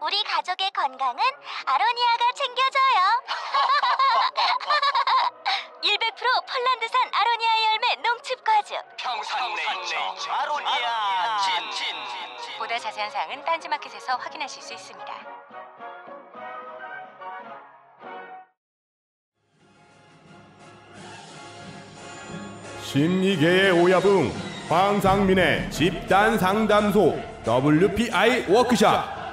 우리 가족의 건강은 아로니아가 챙겨줘요. 100% 폴란드산 아로니아 열매 농축 과즙. 평산네이처. 아로니아. 친 보다 자세한 사항은 딴지마켓에서 확인하실 수 있습니다. 심리계의 오야붕 황상민의 집단 상담소 WPI 워크샵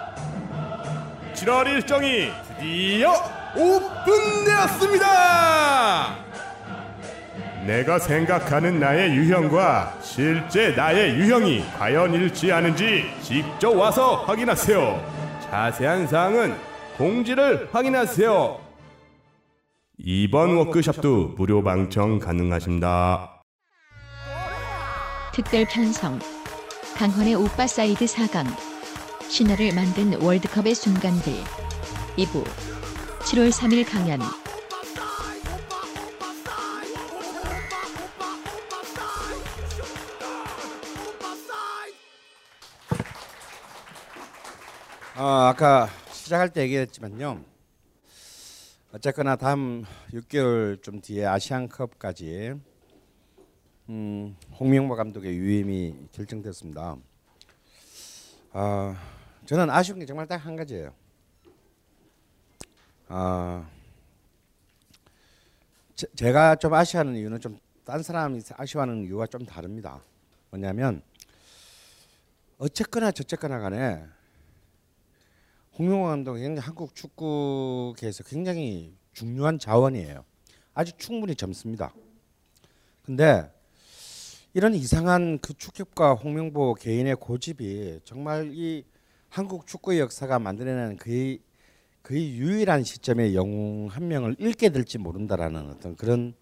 7월 일정이 드디어 오픈되었습니다. 내가 생각하는 나의 유형과 실제 나의 유형이 과연 일치하는지 직접 와서 확인하세요. 자세한 사항은 공지를 확인하세요. 이번 워크샵도 무료 방청 가능하십니다. 특별 편성 강헌의 오빠 사이드 4강 신화를 만든 월드컵의 순간들 2부 7월 3일 강연 어, 아까 시작할 때 얘기했지만요. 어쨌거나 다음 6개월 좀 뒤에 아시안컵까지 음, 홍명보 감독의 유임이 결정됐습니다. 아, 저는 아쉬운 게 정말 딱 한 가지예요. 아, 제, 제가 좀 아쉬워하는 이유는 좀 딴 사람이 아쉬워하는 이유가 좀 다릅니다. 뭐냐면 어쨌거나 저쨌거나 간에 홍명보 감독이 한국 축구계에서 굉장히 중요한 자원이에요. 아주 충분히 젊습니다. 근데 이런 이상한 그 축협과 홍명보 개인의 고집이 정말 이 한국 축구의 역사가 만들어내는 그의 그의 유일한 시점에 영웅 한 명을 잃게 될지 모른다라는 어떤 그런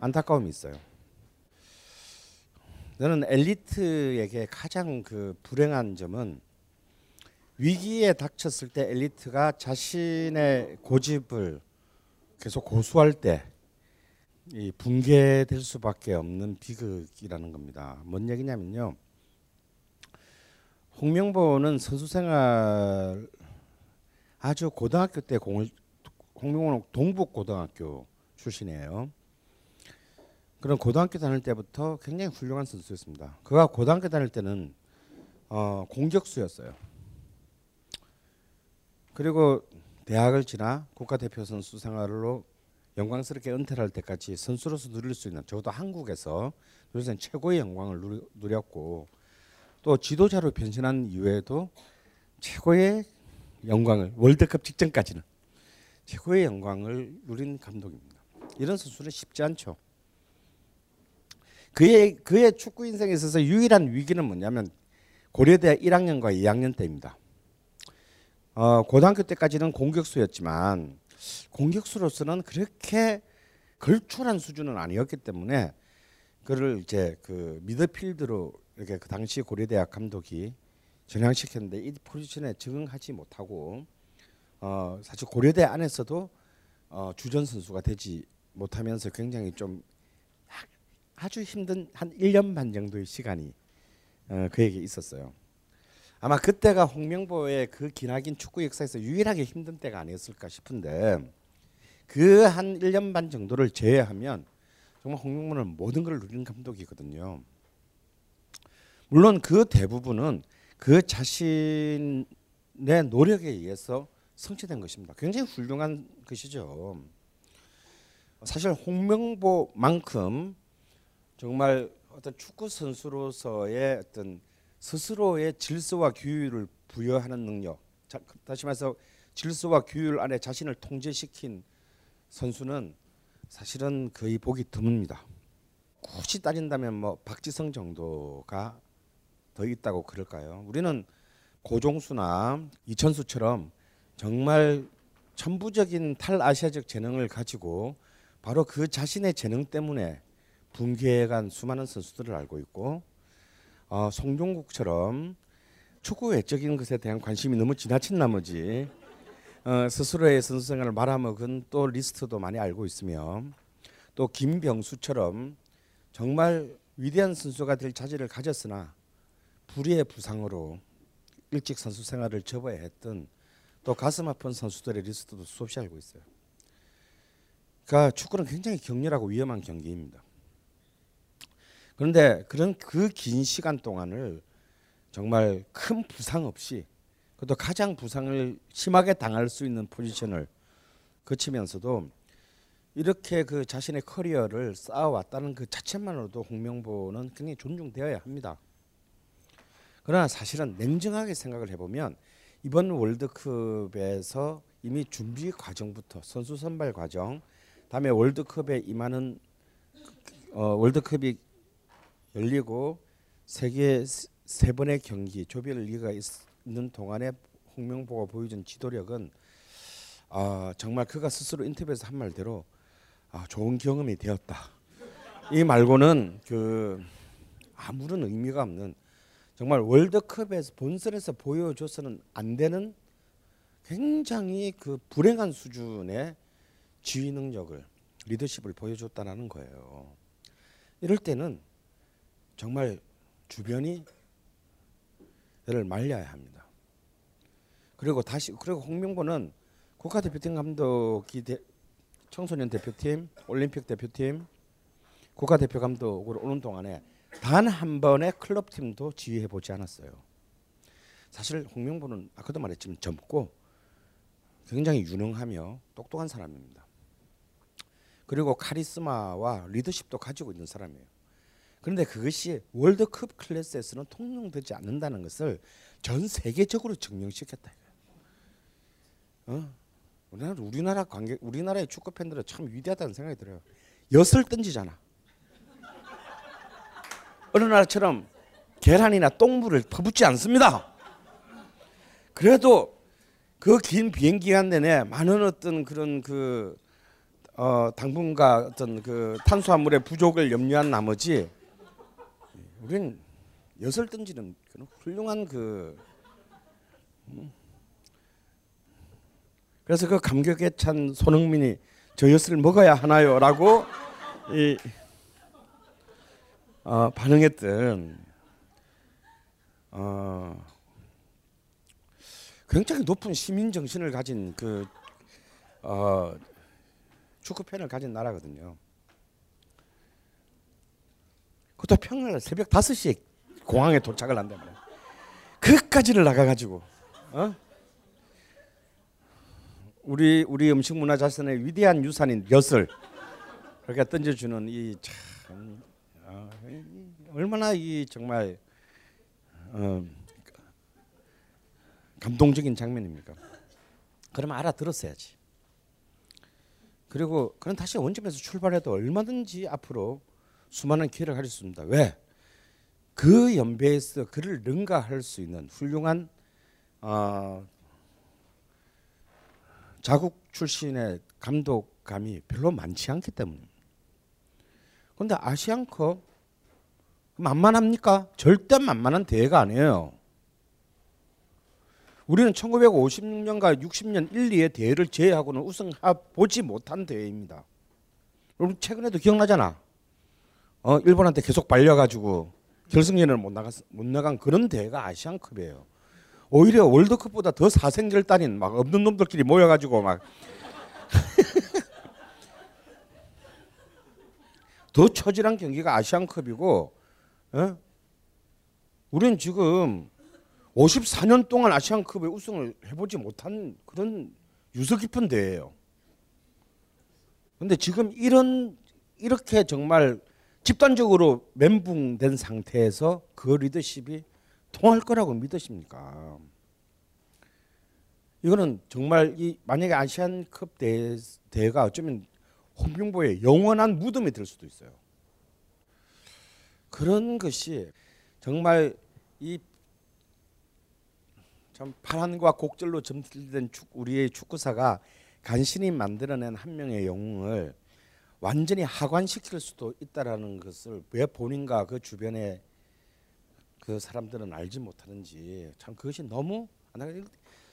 안타까움이 있어요. 저는 엘리트에게 가장 그 불행한 점은 위기에 닥쳤을 때 엘리트가 자신의 고집을 계속 고수할 때 이 붕괴될 수밖에 없는 비극이라는 겁니다. 뭔 얘기냐면요. 홍명보는 선수 생활 아주 고등학교 때 공을 홍명보는 동북 고등학교 출신이에요. 그런 고등학교 다닐 때부터 굉장히 훌륭한 선수였습니다. 그가 고등학교 다닐 때는 어, 공격수였어요. 그리고 대학을 지나 국가대표 선수 생활로 영광스럽게 은퇴를 할 때까지 선수로서 누릴 수 있는 적어도 한국에서 있는 최고의 영광을 누렸고 또 지도자로 변신한 이후에도 최고의 영광을 월드컵 직전까지는 최고의 영광을 누린 감독입니다. 이런 선수는 쉽지 않죠. 그의 그의 축구 인생에 있어서 유일한 위기는 뭐냐면 고려대 1학년과 2학년 때입니다. 어, 고등학교 때까지는 공격수였지만 공격수로서는 그렇게 걸출한 수준은 아니었기 때문에 그를 이제 그 미드필드로 이렇게 그 당시 고려대학 감독이 전향시켰는데 이 포지션에 적응하지 못하고 어 사실 고려대 안에서도 어 주전 선수가 되지 못하면서 굉장히 좀 아주 힘든 한 1년 반 정도의 시간이 어 그에게 있었어요. 아마 그때가 홍명보의 그 기나긴 축구 역사에서 유일하게 힘든 때가 아니었을까 싶은데 그 한 1년 반 정도를 제외하면 정말 홍명보는 모든 걸 누린 감독이거든요. 물론 그 대부분은 그 자신의 노력에 의해서 성취된 것입니다. 굉장히 훌륭한 것이죠. 사실 홍명보만큼 정말 어떤 축구 선수로서의 어떤 스스로의 질서와 규율을 부여하는 능력. 자, 다시 말해서 질서와 규율 안에 자신을 통제시킨 선수는 사실은 거의 보기 드뭅니다. 굳이 따진다면 뭐 박지성 정도가 더 있다고 그럴까요? 우리는 고종수나 이천수처럼 정말 천부적인 탈아시아적 재능을 가지고 바로 그 자신의 재능 때문에 붕괴해간 수많은 선수들을 알고 있고 어, 송종국처럼 축구 외적인 것에 대한 관심이 너무 지나친 나머지 어, 스스로의 선수 생활을 말아먹은 또 리스트도 많이 알고 있으며 또 김병수처럼 정말 위대한 선수가 될 자질을 가졌으나 불의의 부상으로 일찍 선수 생활을 접어야 했던 또 가슴 아픈 선수들의 리스트도 수없이 알고 있어요. 그러니까 축구는 굉장히 격렬하고 위험한 경기입니다. 그런데 그런 그 긴 시간 동안을 정말 큰 부상 없이 그것도 가장 부상을 심하게 당할 수 있는 포지션을 거치면서도 이렇게 그 자신의 커리어를 쌓아왔다는 그 자체만으로도 홍명보는 굉장히 존중되어야 합니다. 그러나 사실은 냉정하게 생각을 해보면 이번 월드컵에서 이미 준비 과정부터 선수 선발 과정, 다음에 월드컵에 임하는 어, 월드컵이 열리고 세계 세 번의 경기 조별 리그가 있는 동안에 홍명보가 보여준 지도력은 아, 정말 그가 스스로 인터뷰에서 한 말대로 아, 좋은 경험이 되었다. 이 말고는 그 아무런 의미가 없는 정말 월드컵에서 본선에서 보여줘서는 안 되는 굉장히 그 불행한 수준의 지휘 능력을 리더십을 보여줬다라는 거예요. 이럴 때는 정말 주변이 를 말려야 합니다. 그리고 다시 그리고 홍명보는 국가대표팀 감독이 대, 청소년 대표팀, 올림픽 대표팀, 국가대표 감독으로 오는 동안에 단 한 번의 클럽 팀도 지휘해 보지 않았어요. 사실 홍명보는 아까도 말했지만 젊고 굉장히 유능하며 똑똑한 사람입니다. 그리고 카리스마와 리더십도 가지고 있는 사람이에요. 그런데 그것이 월드컵 클래스에서는 통용되지 않는다는 것을 전 세계적으로 증명시켰다. 어? 우리나라 우리나라 관계 우리나라의 축구 팬들은 참 위대하다는 생각이 들어요. 엿을 던지잖아. 어느 나라처럼 계란이나 똥물을 퍼붓지 않습니다. 그래도 그 긴 비행 기간 내내 많은 어떤 그런 그 어, 당분과 어떤 그 탄수화물의 부족을 염려한 나머지 우리는 엿을 던지는 그런 훌륭한 그 음. 그래서 그 감격에 찬 손흥민이 저 엿을 먹어야 하나요라고 이 어, 반응했던 어, 굉장히 높은 시민 정신을 가진 그 어, 축구 팬을 가진 나라거든요. 그것도 평일 새벽 5시에 공항에 도착을 말이야. 그까지를 나가가지고 어? 우리 우리 음식 문화 자산의 위대한 유산인 엿을 그렇게 던져주는 이 참 어, 얼마나 이 정말 어, 감동적인 장면입니까? 그러면 알아들었어야지. 그리고 그런 다시 원점에서 출발해도 얼마든지 앞으로 수많은 기회를 가질 수 있습니다. 왜? 그 연배에서 그를 능가할 수 있는 훌륭한 어, 자국 출신의 감독감이 별로 많지 않기 때문입니다. 그런데 아시안컵 만만합니까? 절대 만만한 대회가 아니에요. 우리는 1956년과 60년 1, 2의 대회를 제외하고는 우승 보지 못한 대회입니다. 여러분 최근에도 기억나잖아. 어, 일본한테 계속 발려가지고 결승전을 못 나갔 못 나간 그런 대회가 아시안컵이에요. 오히려 월드컵보다 더 사생결단인 막 없는 놈들끼리 모여가지고 막 더 처절한 경기가 아시안컵이고, 어? 우리는 지금 54년 동안 아시안컵에 우승을 해보지 못한 그런 유서 깊은 대회예요. 근데 지금 이런 이렇게 정말 집단적으로 멘붕된 상태에서 그 리더십이 통할 거라고 믿으십니까? 이거는 정말 이 만약에 아시안컵 대, 대회가 어쩌면 홍명보의 영원한 무덤이 될 수도 있어요. 그런 것이 정말 이 참 파란과 곡절로 점들된 축, 우리의 축구사가 간신히 만들어낸 한 명의 영웅을 완전히 하관시킬 수도 있다라는 것을 왜 본인과 그 주변의 그 사람들은 알지 못하는지 참 그것이 너무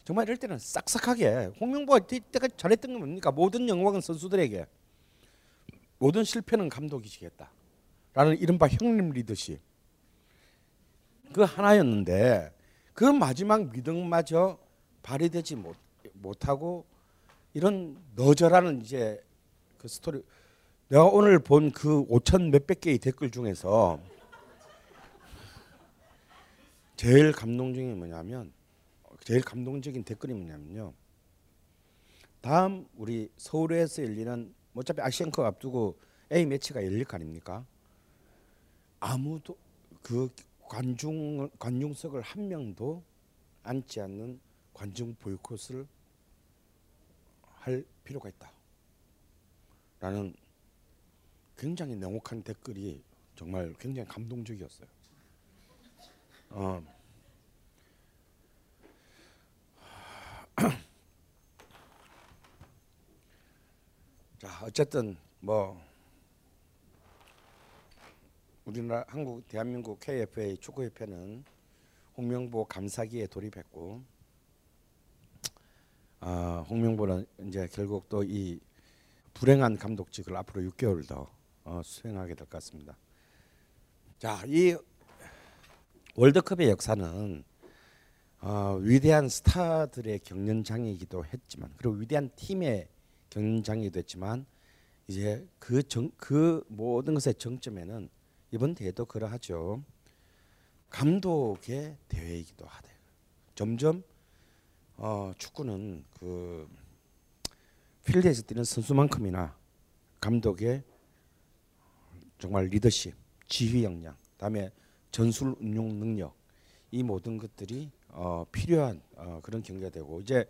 정말 이럴 때는 싹싹하게 홍명보가 이때까지 잘했던 건 뭡니까? 모든 영광은 선수들에게 모든 실패는 감독이시겠다 라는 이른바 형님 리더십 그 하나였는데 그 마지막 믿음마저 발휘되지 못, 못하고 이런 너저라는 이제 그 스토리 내가 오늘 본 그 5천 몇백 개의 댓글 중에서 제일 감동적인 게 뭐냐면 제일 감동적인 댓글이 뭐냐면요. 다음 우리 서울에서 열리는 뭐 어차피 아시안컵 앞두고 A 매치가 열릴 거 아닙니까? 아무도 그 관중 관중석을 한 명도 앉지 않는 관중 보이콧을 할 필요가 있다. 라는 굉장히 냉혹한 댓글이 정말 굉장히 감동적이었어요. 어. 자 어쨌든 뭐 우리나라 한국 대한민국 KFA 축구협회는 홍명보 감사기에 돌입했고 아, 홍명보는 이제 결국 또 이 불행한 감독직을 앞으로 6개월 더 어, 수행하게 될 것 같습니다. 자, 이 월드컵의 역사는 어, 위대한 스타들의 경연장이기도 했지만 그리고 위대한 팀의 경연장이기도 했지만 이제 그, 정, 그 모든 것의 정점에는 이번 대회도 그러하죠. 감독의 대회이기도 하대. 점점 어, 축구는 그 필드에서 뛰는 선수만큼이나 감독의 정말 리더십, 지휘 역량, 다음에 전술 운용 능력 이 모든 것들이 어, 필요한 어, 그런 경기가 되고 이제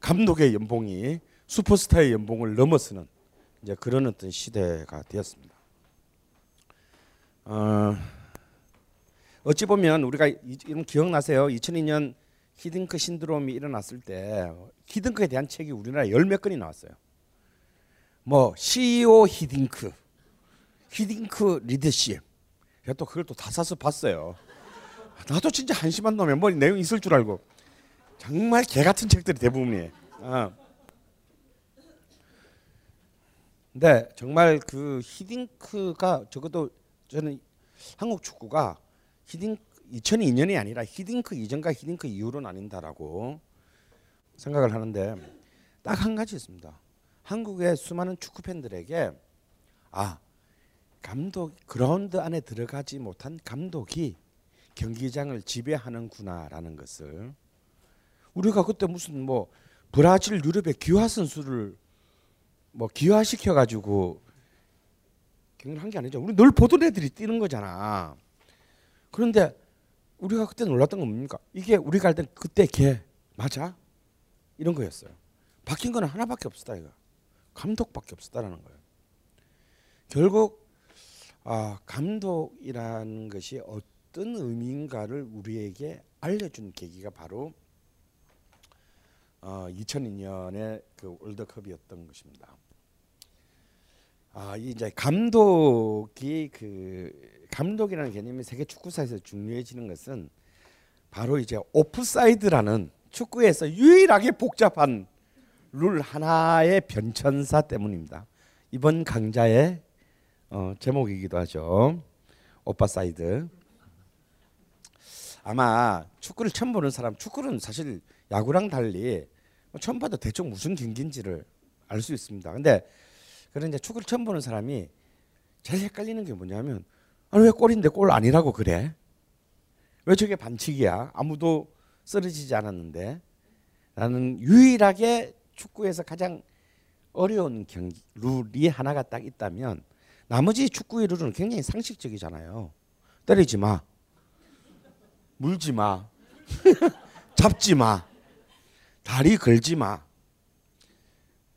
감독의 연봉이 슈퍼스타의 연봉을 넘어서는 이제 그런 어떤 시대가 되었습니다. 어, 어찌 보면 우리가 이런 기억나세요? 2002년 히딩크 신드롬이 일어났을 때 히딩크에 대한 책이 우리나라에 열몇 건이 나왔어요. 뭐 CEO 히딩크, 히딩크 리더십. 제가 또 그걸 또 다 사서 봤어요. 나도 진짜 한심한 놈이야. 뭐 내용 있을 줄 알고. 정말 개 같은 책들이 대부분이에요. 어. 근데 정말 그 히딩크가 적어도 저는 한국 축구가 히딩 2002년이 아니라 히딩크 이전과 히딩크 이후로 나뉜다라고 생각을 하는데 딱 한 가지 있습니다. 한국의 수많은 축구 팬들에게 아 감독 그라운드 안에 들어가지 못한 감독이 경기장을 지배하는구나라는 것을 우리가 그때 무슨 뭐 브라질 유럽의 기화 선수를 뭐 기화시켜 가지고 경기를 한게 아니죠. 우리 늘 보던 애들이 뛰는 거잖아. 그런데 우리가 그때 놀랐던 건 뭡니까? 이게 우리가 할때 그때 걔 맞아? 이런 거였어요. 바뀐 거는 하나밖에 없었다 이거. 감독밖에 없었다라는 거예요. 결국 아, 감독이라는 것이 어떤 의미인가를 우리에게 알려준 계기가 바로 어, 2002년의 그 월드컵이었던 것입니다. 아, 이제 감독이 그 감독이라는 개념이 세계 축구사에서 중요해지는 것은 바로 이제 오프사이드라는 축구에서 유일하게 복잡한 룰 하나의 변천사 때문입니다. 이번 강좌의 어, 제목이기도 하죠. 오빠 사이드. 아마 축구를 처음 보는 사람, 축구는 사실 야구랑 달리 뭐 처음 봐도 대충 무슨 경기인지를 알 수 있습니다. 근데 그런 이제 축구를 처음 보는 사람이 제일 헷갈리는 게 뭐냐면 아니 왜 골인데 골 아니라고 그래? 왜 저게 반칙이야? 아무도 쓰러지지 않았는데 나는 유일하게 축구에서 가장 어려운 경기 룰이 하나가 딱 있다면 나머지 축구의 룰은 굉장히 상식적이잖아요. 때리지 마. 물지 마. 잡지 마. 다리 걸지 마.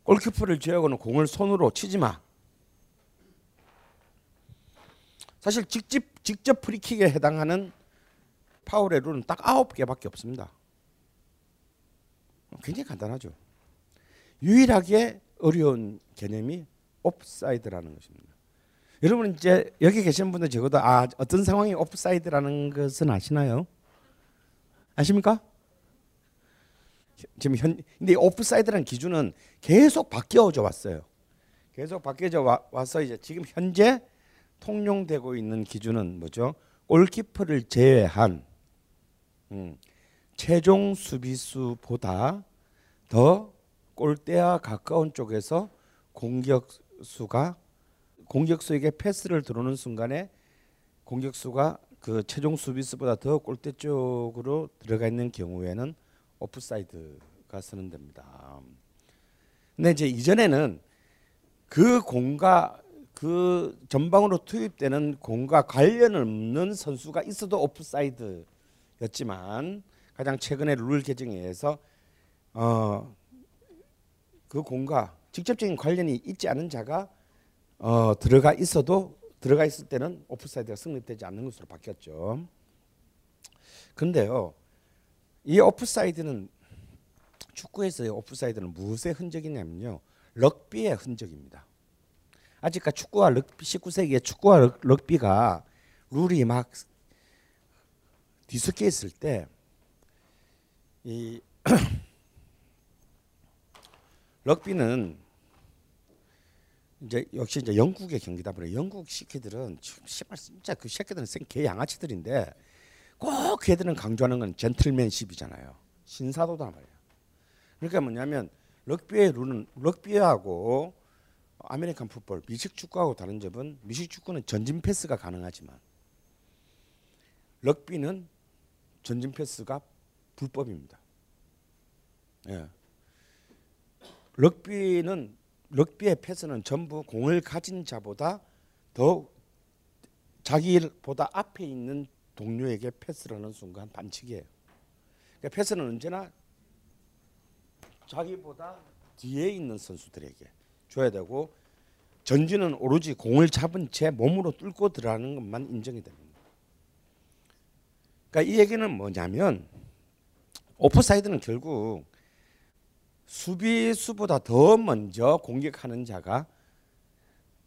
골키퍼를 제하고는 공을 손으로 치지 마. 사실 직접 직접 프리킥에 해당하는 파울의 룰은 딱 아홉 개밖에 없습니다. 굉장히 간단하죠. 유일하게 어려운 개념이 옵사이드라는 것입니다. 여러분 이제 여기 계신 분들 적어도 아 어떤 상황이 옵사이드라는 것은 아시나요? 아십니까? 지금 현 근데 옵사이드라는 기준은 계속 바뀌어져 왔어요. 계속 바뀌어져 와, 와서 이제 지금 현재 통용되고 있는 기준은 뭐죠? 골키퍼를 제외한 음, 최종 수비수보다 더 골대와 가까운 쪽에서 공격수가 공격수에게 패스를 들어오는 순간에 공격수가 그 최종 수비수보다 더 골대 쪽으로 들어가 있는 경우에는 오프사이드가 쓰는 됩니다. 근데 이제 이전에는 그 공과 그 전방으로 투입되는 공과 관련 없는 선수가 있어도 오프사이드였지만 가장 최근의 룰 개정에 의해서 어, 그 공과 직접적인 관련이 있지 않은 자가 어, 들어가 있어도 들어가 있을 때는 오프사이드가 성립되지 않는 것으로 바뀌었죠. 근데요, 이 오프사이드는 축구에서의 오프사이드는 무엇의 흔적이냐면요, 럭비의 흔적입니다. 아직까지 축구와 럭비 19세기의 축구와 럭, 럭비가 룰이 막 뒤섞여 있을 때 이 럭비는 이제 역시 이제 영국의 경기다 보니 영국 새끼들은 씨발 진짜 그 새끼들은 생 개 양아치들인데 꼭 걔들은 강조하는 건 gentlemanship이잖아요. 신사도다 말이야. 그러니까 뭐냐면 럭비의 룰은 럭비하고 아메리칸 풋볼, 미식 축구하고 다른 점은 미식 축구는 전진 패스가 가능하지만 럭비는 전진 패스가 불법입니다. 예. 럭비는 럭비의 패스는 전부 공을 가진 자보다 더 자기보다 앞에 있는 동료에게 패스를 하는 순간 반칙이에요. 그러니까 패스는 언제나 자기보다 뒤에 있는 선수들에게 줘야 되고 전진은 오로지 공을 잡은 채 몸으로 뚫고 들어가는 것만 인정이 됩니다. 그러니까 이 얘기는 뭐냐면 오프사이드는 결국 수비수보다 더 먼저 공격하는 자가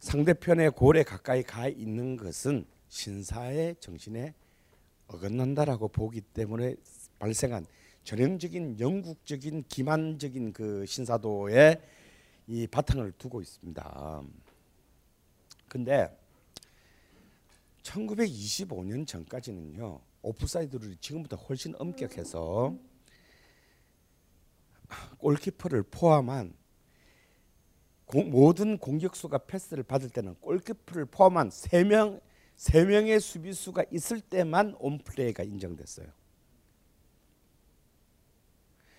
상대편의 골에 가까이 가 있는 것은 신사의 정신에 어긋난다라고 보기 때문에 발생한 전형적인 영국적인 기만적인 그 신사도의 이 바탕을 두고 있습니다. 근데 1925년 전까지는요 오프사이드를 지금보다 훨씬 엄격해서 골키퍼를 포함한 공, 모든 공격수가 패스를 받을 때는 골키퍼를 포함한 세명 세 명의 수비수가 있을 때만 온플레이가 인정됐어요.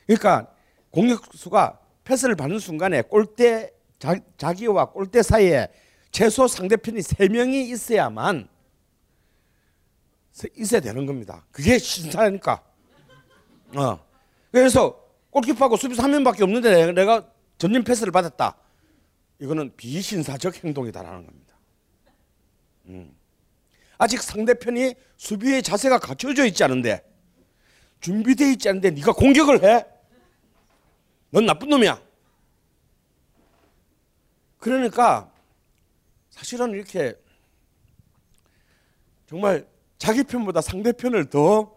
그러니까 공격수가 패스를 받는 순간에 골대 자, 자기와 골대 사이에 최소 상대편이 세 명이 있어야만 있어야 되는 겁니다. 그게 신사니까. 어. 그래서 골키퍼하고 수비수 한 명밖에 없는데 내가 전진 패스를 받았다. 이거는 비신사적 행동이다라는 겁니다. 음. 아직 상대편이 수비의 자세가 갖춰져 있지 않은데 준비되어 있지 않은데 네가 공격을 해? 넌 나쁜 놈이야. 그러니까 사실은 이렇게 정말 자기 편보다 상대편을 더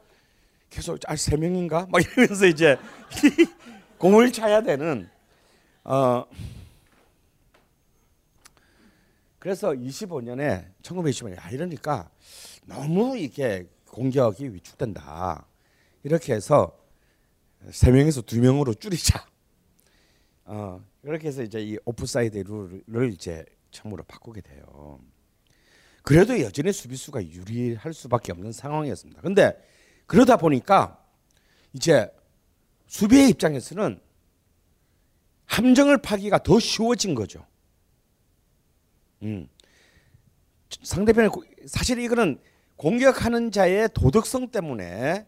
계속 아 세 명인가 막 이러면서 이제 공을 차야 되는 어 그래서 25년에 1925년에 야 이러니까 너무 이게 공격이 위축된다 이렇게 해서 세 명에서 두 명으로 줄이자 어 이렇게 해서 이제 이 오프사이드 룰을 이제 처음으로 바꾸게 돼요. 그래도 여전히 수비수가 유리할 수밖에 없는 상황이었습니다. 근데 그러다 보니까 이제 수비의 입장에서는 함정을 파기가 더 쉬워진 거죠. 음. 상대편의 사실 이거는 공격하는 자의 도덕성 때문에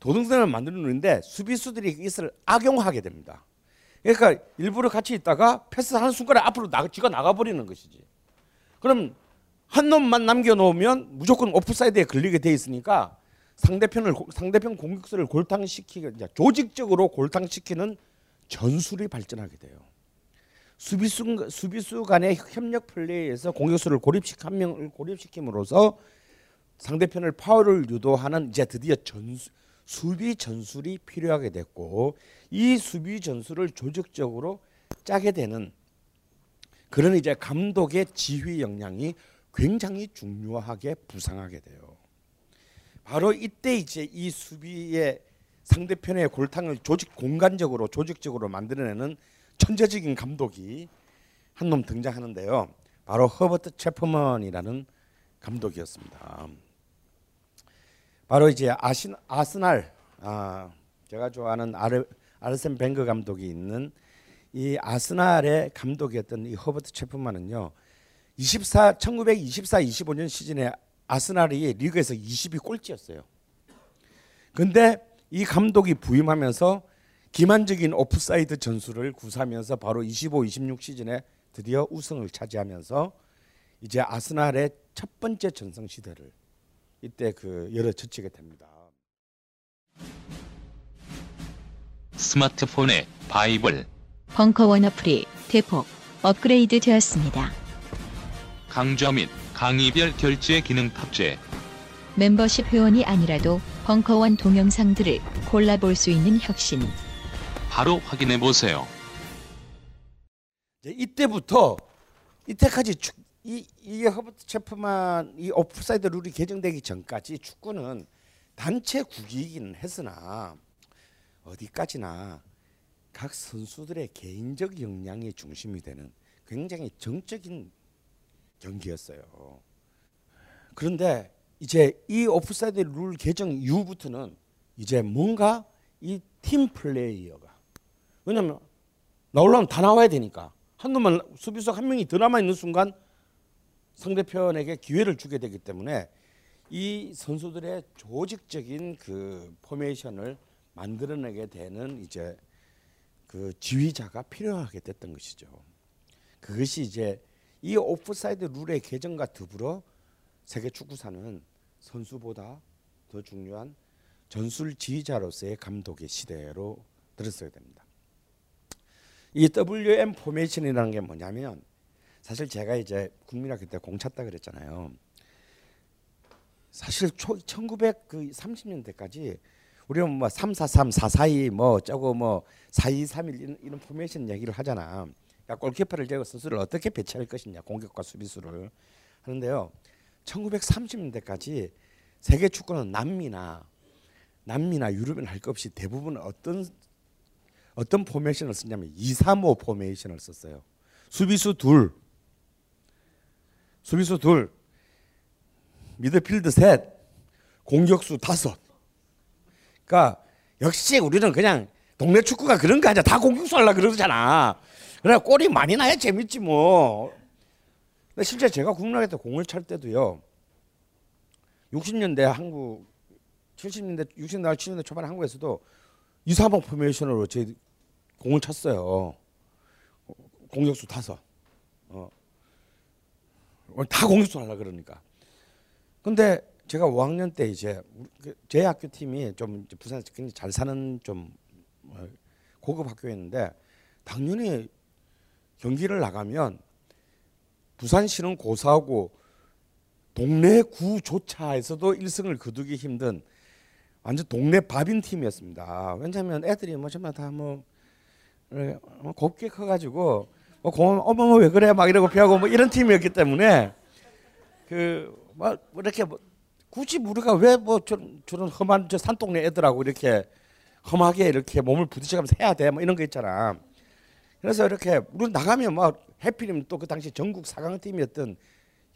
도덕성을 만드는데 수비수들이 이것을 악용하게 됩니다. 그러니까 일부러 같이 있다가 패스하는 순간에 앞으로 나, 지가 나가버리는 것이지. 그럼 한 놈만 남겨놓으면 무조건 오프사이드에 걸리게 돼 있으니까 상대편을 상대편 공격수를 골탕시키게 이제 조직적으로 골탕시키는 전술이 발전하게 돼요. 수비수 수비수 간의 협력 플레이에서 공격수를 고립식 한 명을 고립시킴으로써 상대편을 파울을 유도하는 이제 드디어 전수, 수비 전술이 필요하게 됐고 이 수비 전술을 조직적으로 짜게 되는 그런 이제 감독의 지휘 역량이 굉장히 중요하게 부상하게 돼요. 바로 이때 이제 이 수비의 상대편의 골탕을 조직 공간적으로 조직적으로 만들어내는 천재적인 감독이 한 놈 등장하는데요. 바로 허버트 체퍼먼이라는 감독이었습니다. 바로 이제 아신, 아스날 아, 제가 좋아하는 아르, 아르센 벵거 감독이 있는 이 아스날의 감독이었던 이 허버트 체퍼만은요. 24 1924 25년 시즌에 아스날이 리그에서 20위 꼴찌였어요. 근데 이 감독이 부임하면서 기만적인 오프사이드 전술을 구사하면서 바로 25 26 시즌에 드디어 우승을 차지하면서 이제 아스날의 첫 번째 전성 시대를 이때 그 열어 젖히게 됩니다. 스마트폰의 바이블 벙커원 어플이 대폭 업그레이드 되었습니다. 강좌 및 강의별 결제 기능 탑재 멤버십 회원이 아니라도 벙커원 동영상들을 골라볼 수 있는 혁신. 바로 확인해 보세요. 이때부터 이때까지 축, 이 이게 허버트 체프만 이 오프사이드 룰이 개정되기 전까지 축구는 단체 구기이긴 했으나 어디까지나 각 선수들의 개인적 역량이 중심이 되는 굉장히 정적인 경기였어요. 그런데 이제 이 오프사이드 룰 개정 이후부터는 이제 뭔가 이 팀 플레이가 왜냐면 나오려면 다 나와야 되니까 한 놈만 수비수 한 명이 더 남아 있는 순간 상대편에게 기회를 주게 되기 때문에 이 선수들의 조직적인 그 포메이션을 만들어내게 되는 이제 그 지휘자가 필요하게 됐던 것이죠. 그것이 이제 이 오프사이드 룰의 개정과 더불어 세계 축구사는 선수보다 더 중요한 전술 지휘자로서의 감독의 시대로 들어서게 됩니다. 이 WM 포메이션이라는 게 뭐냐면 사실 제가 이제 국민학교 때 공 찼다 그랬잖아요. 사실 초 1930년대까지 우리는 뭐 343, 442, 뭐 저거 뭐 4231 이런, 이런 포메이션 얘기를 하잖아. 그러니까 골키퍼를 제외 선수를 어떻게 배치할 것이냐 공격과 수비수를 하는데요. 1930년대까지 세계 축구는 남미나 남미나 유럽은 할것 없이 대부분 어떤 어떤 포메이션을 쓰냐면 235 포메이션을 썼어요. 수비수 둘, 수비수 둘, 미드필드 셋, 공격수 다섯. 그러니까 역시 우리는 그냥 동네 축구가 그런 거 아니야. 다 공격수 하려 그러잖아. 그래 골이 많이 나야 재밌지 뭐. 근데 실제 제가 국민학교 때 공을 찰 때도요. 60년대 한국 70년대 60년대 70년대 초반에 한국에서도 이사방 포메이션으로 제 공을 찼어요. 공격수 다섯. 어. 다 공격수 하려 그러니까. 근데 제가 5학년 때 이제 그제 학교 팀이 좀 부산에서 굉장히 잘 사는 좀 어, 고급 학교였는데 당연히 경기를 나가면 부산시는 고사하고 동네 구조차에서도 1승을 거두기 힘든 완전 동네 밥인 팀이었습니다. 왜냐하면 애들이 뭐 정말 다뭐 뭐 곱게 커가지고 뭐 공, 어머 뭐 왜 그래 막 이러고 피하고 뭐 이런 팀이었기 때문에 그뭐 이렇게 뭐 굳이 우리가 왜 뭐 저런, 험한 저 산동네 애들하고 이렇게 험하게 이렇게 몸을 부딪혀가면서 해야 돼 뭐 이런 거 있잖아. 그래서 이렇게 우리 나가면 뭐 해필이면 또그 당시 전국 4강 팀이었던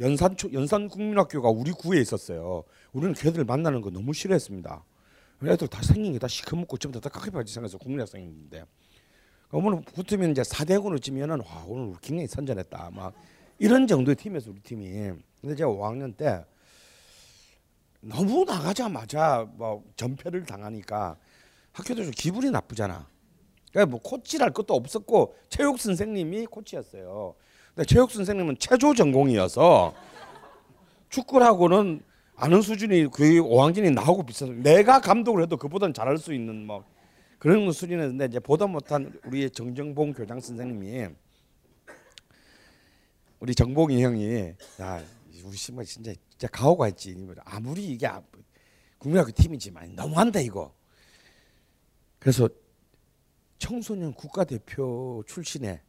연산 연산 국민학교가 우리 구에 있었어요. 우리는 걔들 만나는 거 너무 싫어했습니다. 애들 다 생긴 게 다 시커멓고 전부 다 깎이바지 생겨서 국민학생인데 오늘 붙으면 이제 4대군을 찌면은 와 오늘 굉장히 선전했다 막 이런 정도의 팀이었어 우리 팀이. 근데 제가 5학년 때 너무 나가자마자 뭐 전패를 당하니까 학교도 좀 기분이 나쁘잖아. 그러니까 뭐 코치랄 것도 없었고 체육 선생님이 코치였어요. 근데 체육 선생님은 체조 전공이어서 축구라고는 아는 수준이 거의 5학년이 나오고 비슷해. 내가 감독을 해도 그보다는 잘할 수 있는 뭐 그런 수준이었는데 이제 보다 못한 우리 정정봉 교장 선생님이 우리 정봉이 형이 야 우리 신발 진짜 진짜 가오가 있지 아무리 이게 아- 국민학교 팀이지만 너무한다 이거 그래서 청소년 국가대표 출신의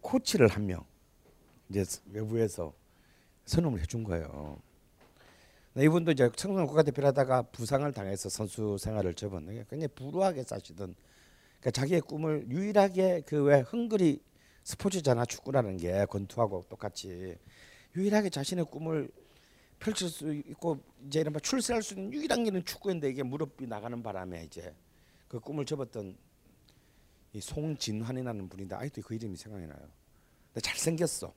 코치를 한 명 이제 외부에서 선임을 해준 거예요. 네, 이분도 이제 청소년 국가대표를 하다가 부상을 당해서 선수 생활을 접었는데 굉장히 불우하게 사시던 그러니까 자기의 꿈을 유일하게 그 왜 헝그리 스포츠잖아 축구라는 게 권투하고 똑같이 유일하게 자신의 꿈을 펼칠 수 있고 이제 이른바 출세할 수 있는 유일한 길은 축구인데 이게 무릎이 나가는 바람에 이제 그 꿈을 접었던 이 송진환이라는 분인데 아직도 그 이름이 생각이 나요. 근데 잘생겼어.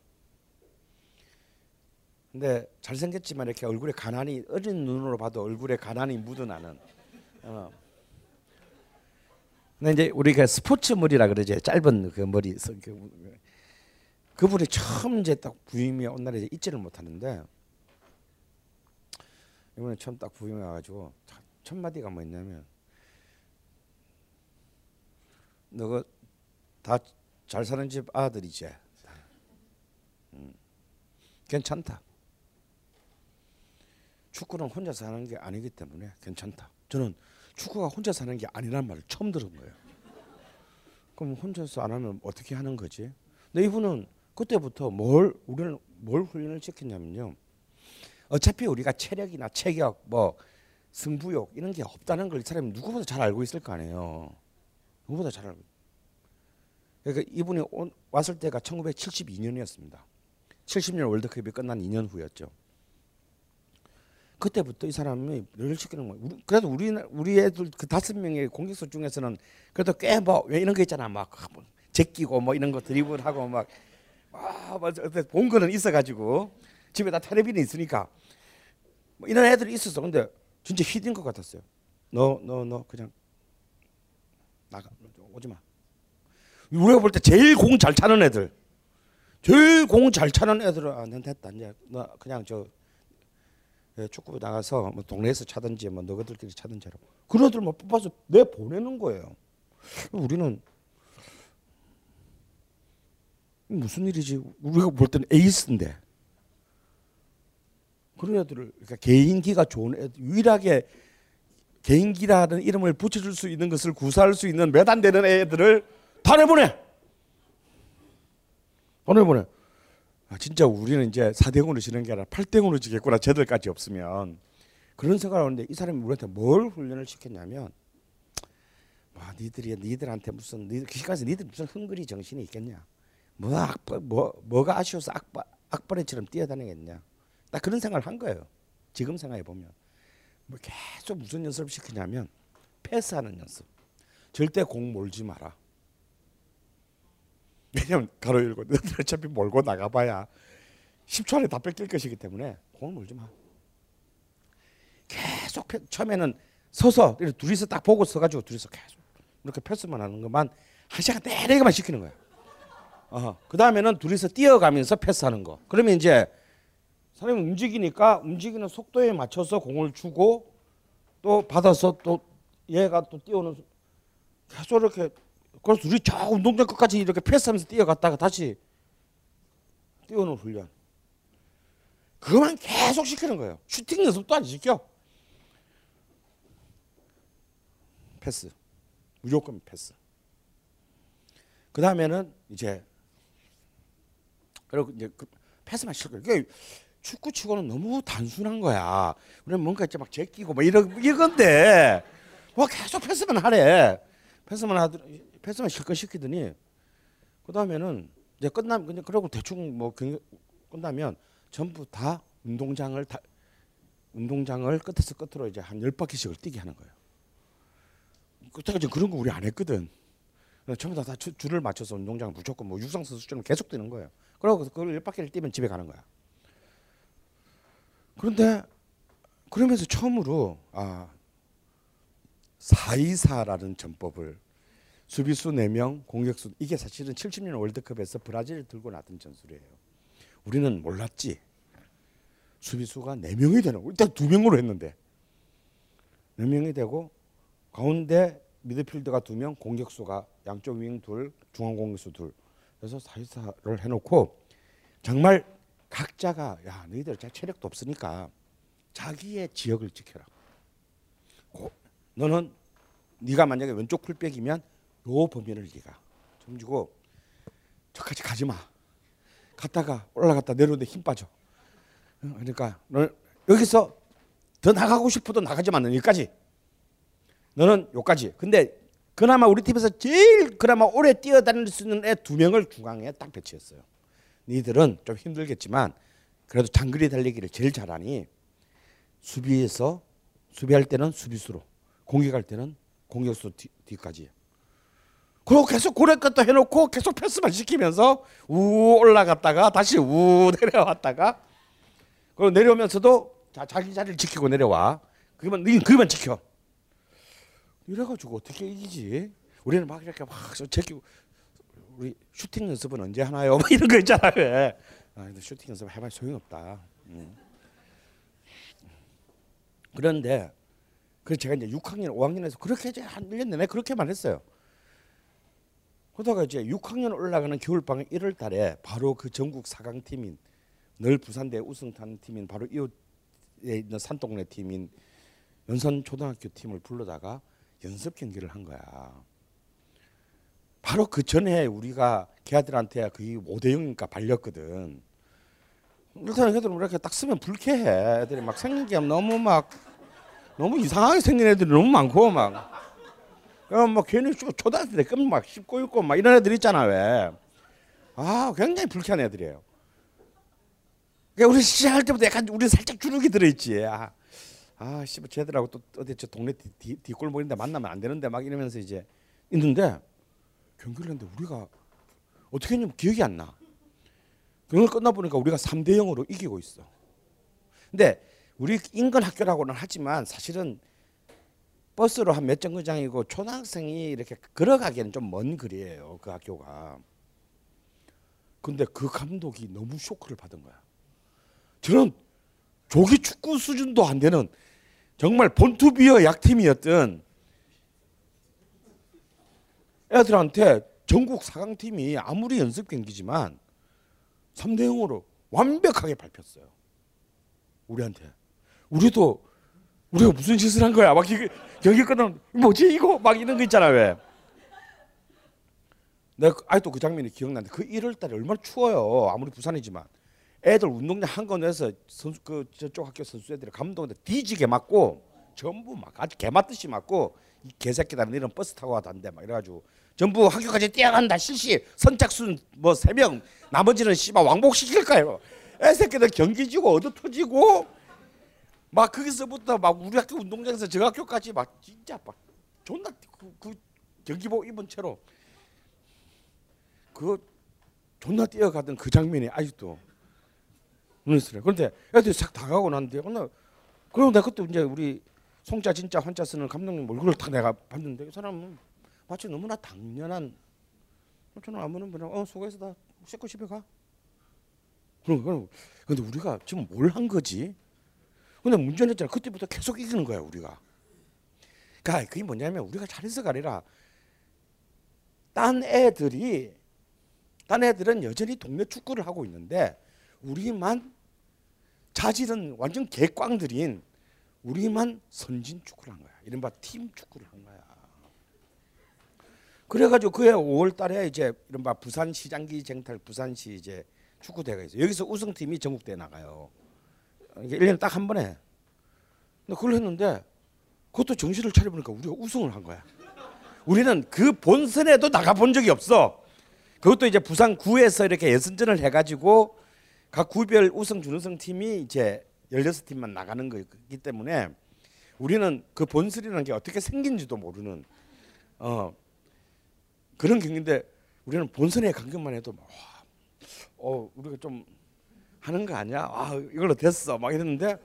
근데 잘생겼지만 이렇게 얼굴에 가난이 어린 눈으로 봐도 얼굴에 가난이 묻어나는. 어. 근데 이제 우리가 스포츠 머리라 그러죠. 짧은 그 머리. 서- 그- 그분이 처음 이제 딱 부임이 온 날에 잊지를 못하는데 이번에 처음 딱 부임해 가지고 첫 마디가 뭐였냐면 너가 다 잘 사는 집 아들이지. 음, 괜찮다. 축구는 혼자 사는 게 아니기 때문에 괜찮다. 저는 축구가 혼자 사는 게 아니란 말을 처음 들은 거예요. 그럼 혼자서 안 하면 어떻게 하는 거지? 근데 이분은 그때부터 뭘 우리는 뭘 훈련을 시켰냐면요. 어차피 우리가 체력이나 체격, 뭐 승부욕 이런 게 없다는 걸 이 사람이 누구보다 잘 알고 있을 거 아니에요. 누구보다 잘 알고. 그러니까 이분이 온, 왔을 때가 1972년이었습니다. 70년 월드컵이 끝난 2년 후였죠. 그때부터 이 사람이 늘 시키는 거예요. 우리- 그래도 우리 우리 애들 그 다섯 명의 공격수 중에서는 그래도 꽤뭐 이런 거 있잖아 막뭐 제끼고 뭐 이런 거 드리블하고 막 아, 뭐 거는 있어가지고 집에다 텔레비전이 있으니까 뭐 이런 애들이 있었어. 근데 진짜 히든 것 같았어요. 너 너 너 그냥 나가 오지 마. 우리가 볼 때 제일 공 잘 차는 애들, 제일 공 잘 차는 애들은 아, 난 됐다 이제 너 그냥 저 예, 축구 나가서 뭐 동네에서 차든지 뭐 너희들끼리 차든지 하라고. 그런 애들 뭐 뽑아서 내 보내는 거예요. 우리는 무슨 일이지? 우리가 볼 때는 에이스인데 그런 애들을 그러니까 개인기가 좋은 애들 유일하게 개인기라는 이름을 붙여줄 수 있는 것을 구사할 수 있는 몇 안 되는 애들을 다 내보내. 다 내보내. 아, 진짜 우리는 이제 4대군으로 지는 게 아니라 8대군으로 지겠구나. 쟤들까지 없으면. 그런 생각을 하는데 이 사람이 우리한테 뭘 훈련을 시켰냐면 와 니들이 니들한테 무슨 니들 그까지 니들 무슨 흥그리 정신이 있겠냐? 뭐 악벌 뭐 뭐가 아쉬워서 악바, 악바리처럼 뛰어다니겠냐? 나 그런 생각을 한 거예요. 지금 생각해 보면. 뭐 계속 무슨 연습을 시키냐면 패스하는 연습. 절대 공 몰지 마라 왜냐면 가로 열고 너들 어차피 몰고 나가봐야 10초 안에 다 뺏길 것이기 때문에 공을 몰지 마 계속 패- 처음에는 서서 둘이서 딱 보고 서가지고 둘이서 계속 이렇게 패스만 하는 것만 한 시간 내내게만 시키는 거야. 어, 그 다음에는 둘이서 뛰어가면서 패스하는 거. 그러면 이제 사람이 움직이니까 움직이는 속도에 맞춰서 공을 주고 또 받아서 또 얘가 또 뛰어오는 계속 이렇게 그래서 둘이 저 운동장 끝까지 이렇게 패스하면서 뛰어갔다가 다시 뛰어오는 훈련. 그것만 계속 시키는 거예요. 슈팅 연습도 안 시켜. 패스. 무조건 패스. 그 다음에는 이제 그리고 이제 그 패스만 시켜. 이게 축구 치고는 너무 단순한 거야. 우리는 뭔가 이제 막 제끼고 뭐 이런 이건데 뭐 계속 패스만 하래. 패스만 하더 패스만 실컷 시키더니 그 다음에는 이제 끝나면 그냥 그러고 대충 뭐 경- 끝나면 전부 다 운동장을 다 운동장을 끝에서 끝으로 이제 한 열 바퀴씩을 뛰게 하는 거예요. 그때까지 그런 거 우리 안 했거든. 전부 다, 다 줄- 줄을 맞춰서 운동장 무조건 뭐 육상 선수처럼 계속 뛰는 거예요. 그러고 그걸 열 바퀴를 뛰면 집에 가는 거야. 그런데 그러면서 처음으로 아 424라는 전법을 수비수 4명, 공격수 이게 사실은 70년 월드컵에서 브라질을 들고 나던 전술이에요. 우리는 몰랐지. 수비수가 4명이 되는 거. 일단 2명으로 했는데 4명이 되고 가운데 미드필더가 2명, 공격수가 양쪽 윙 둘, 중앙 공격수 둘. 그래서 424를 해 놓고 정말 각자가 야, 너희들 자 체력도 없으니까 자기의 지역을 지켜라. 고, 너는 네가 만약에 왼쪽 풀백이면 요 범위를 네가 좀 주고 저까지 가지 마. 갔다가 올라갔다 내려오는데 힘 빠져. 어, 그러니까 너 여기서 더 나가고 싶어도 나가지 마. 는 여기까지. 너는 요까지. 근데 그나마 우리 팀에서 제일 그나마 오래 뛰어다닐 수 있는 애 두 명을 중앙에 딱 배치했어요. 니들은 좀 힘들겠지만 그래도 장거리 달리기를 제일 잘하니 수비에서 수비할 때는 수비수로 공격할 때는 공격수 뒤, 뒤까지. 그리고 계속 고래것도 해놓고 계속 패스만 시키면서 우 올라갔다가 다시 우 내려왔다가 그리고 내려오면서도 자, 자기 자리를 지키고 내려와. 니 그만 지켜. 이래가지고 어떻게 이기지? 우리는 막 이렇게 막 제끼고 우리 슈팅 연습은 언제 하나요? 막 이런 거 있잖아요. 왜? 아, 근데 슈팅 연습 해봐야 소용없다. 음. 그런데 그래서 제가 이제 6학년, 5학년에서 그렇게 이제 한 1년 내내 그렇게만 했어요. 그러다가 이제 6학년 올라가는 겨울방학 1월 달에 바로 그 전국 4강 팀인 늘 부산대 우승탄 팀인 바로 이웃에 있는 산동네 팀인 연산 초등학교 팀을 불러다가 연습 경기를 한 거야. 바로 그 전에 우리가 걔들한테 거의 5대 0이니까 발렸거든. 일단 걔들은 이렇게 딱 쓰면 불쾌해. 애들이 막 생긴 게 너무 막 너무 이상하게 생긴 애들이 너무 많고 막. 그럼 뭐 괜히 초- 초등학생 때끔 막 씹고 있고 막 이런 애들 있잖아 왜. 아 굉장히 불쾌한 애들이에요. 그러니까 우리 시작할 때부터 약간 우리 살짝 주눅이 들어있지. 아, 아 씨발 쟤들하고 또 어디 저 동네 뒤, 뒤, 뒷골목인데 만나면 안 되는데 막 이러면서 이제 있는데 경기를 했는데 우리가 어떻게 했냐면 기억이 안 나. 경기 끝나 보니까 우리가 3대 0으로 이기고 있어. 근데 우리 인근 학교라고는 하지만 사실은 버스로 한 몇 정거장이고 초등학생이 이렇게 걸어가기에는 좀 먼 거리예요. 그 학교가. 근데 그 감독이 너무 쇼크를 받은 거야. 저는 조기 축구 수준도 안 되는 정말 본투비어 약팀이었던 애들한테 전국 4강 팀이 아무리 연습 경기지만 3대 0으로 완벽하게 밟혔어요. 우리한테. 우리도 우리가 무슨 짓을 한 거야? 막 이게 경기 끝나면 뭐지 이거 막 이런 거 있잖아 왜? 내가 그- 아직도 그 장면이 기억나는데 그 1월 달에 얼마나 추워요. 아무리 부산이지만 애들 운동장 한 건에서 선수 그 저쪽 학교 선수 애들이 감독한테 뒤지게 맞고 전부 막 아주 개 맞듯이 맞고 이 개새끼들은 이런 버스 타고 와단데 막 이래가지고 전부 학교까지 뛰어간다 실시 선착순 뭐 세 명 나머지는 씨발 왕복 시킬 거예요. 애 새끼들 경기 지고 얻어 터지고 막 거기서부터 막 우리 학교 운동장에서 저 학교까지 막 진짜 막 존나 그, 그 경기복 입은 채로 그 존나 뛰어가던 그 장면이 아직도 눈에 들어요. 그런데 애들이 싹 다가고 났는데 어느 그리고 내가 그때 이제 우리 송자 진짜 환자 쓰는 감독님 얼굴을 딱 내가 봤는데 이 사람은 마치 너무나 당연한 저는 아무런 그냥 어 수고해서 다 씻고 집에 가. 그런 거. 근데 우리가 지금 뭘 한 거지? 근데 문제는 있잖아. 그때부터 계속 이기는 거야 우리가. 그러니까 그게 뭐냐면 우리가 잘해서가 아니라 딴 애들이 딴 애들은 여전히 동네 축구를 하고 있는데 우리만 자질은 완전 개꽝들인 우리만 선진 축구를 한 거야. 이른바 팀 축구를 한 거야. 그래가지고 그해 5월달에 이제 이른바 부산 시장기 쟁탈 부산시 이제 축구 대회가 있어. 요 여기서 우승팀이 전국대회 나가요. 이게 1년에 딱 한 번에. 근데 그걸 했는데 그것도 정신을 차려보니까 우리가 우승을 한 거야. 우리는 그 본선에도 나가 본 적이 없어. 그것도 이제 부산 구에서 이렇게 예선전을 해가지고 각 구별 우승 준우승 팀이 이제 16팀만 나가는 거기 때문에 우리는 그 본선이라는 게 어떻게 생긴지도 모르는 어 그런 경기인데 우리는 본선에 간 것만 해도 막, 와, 어 우리가 좀 하는 거 아니야? 아 이걸로 됐어 막 이랬는데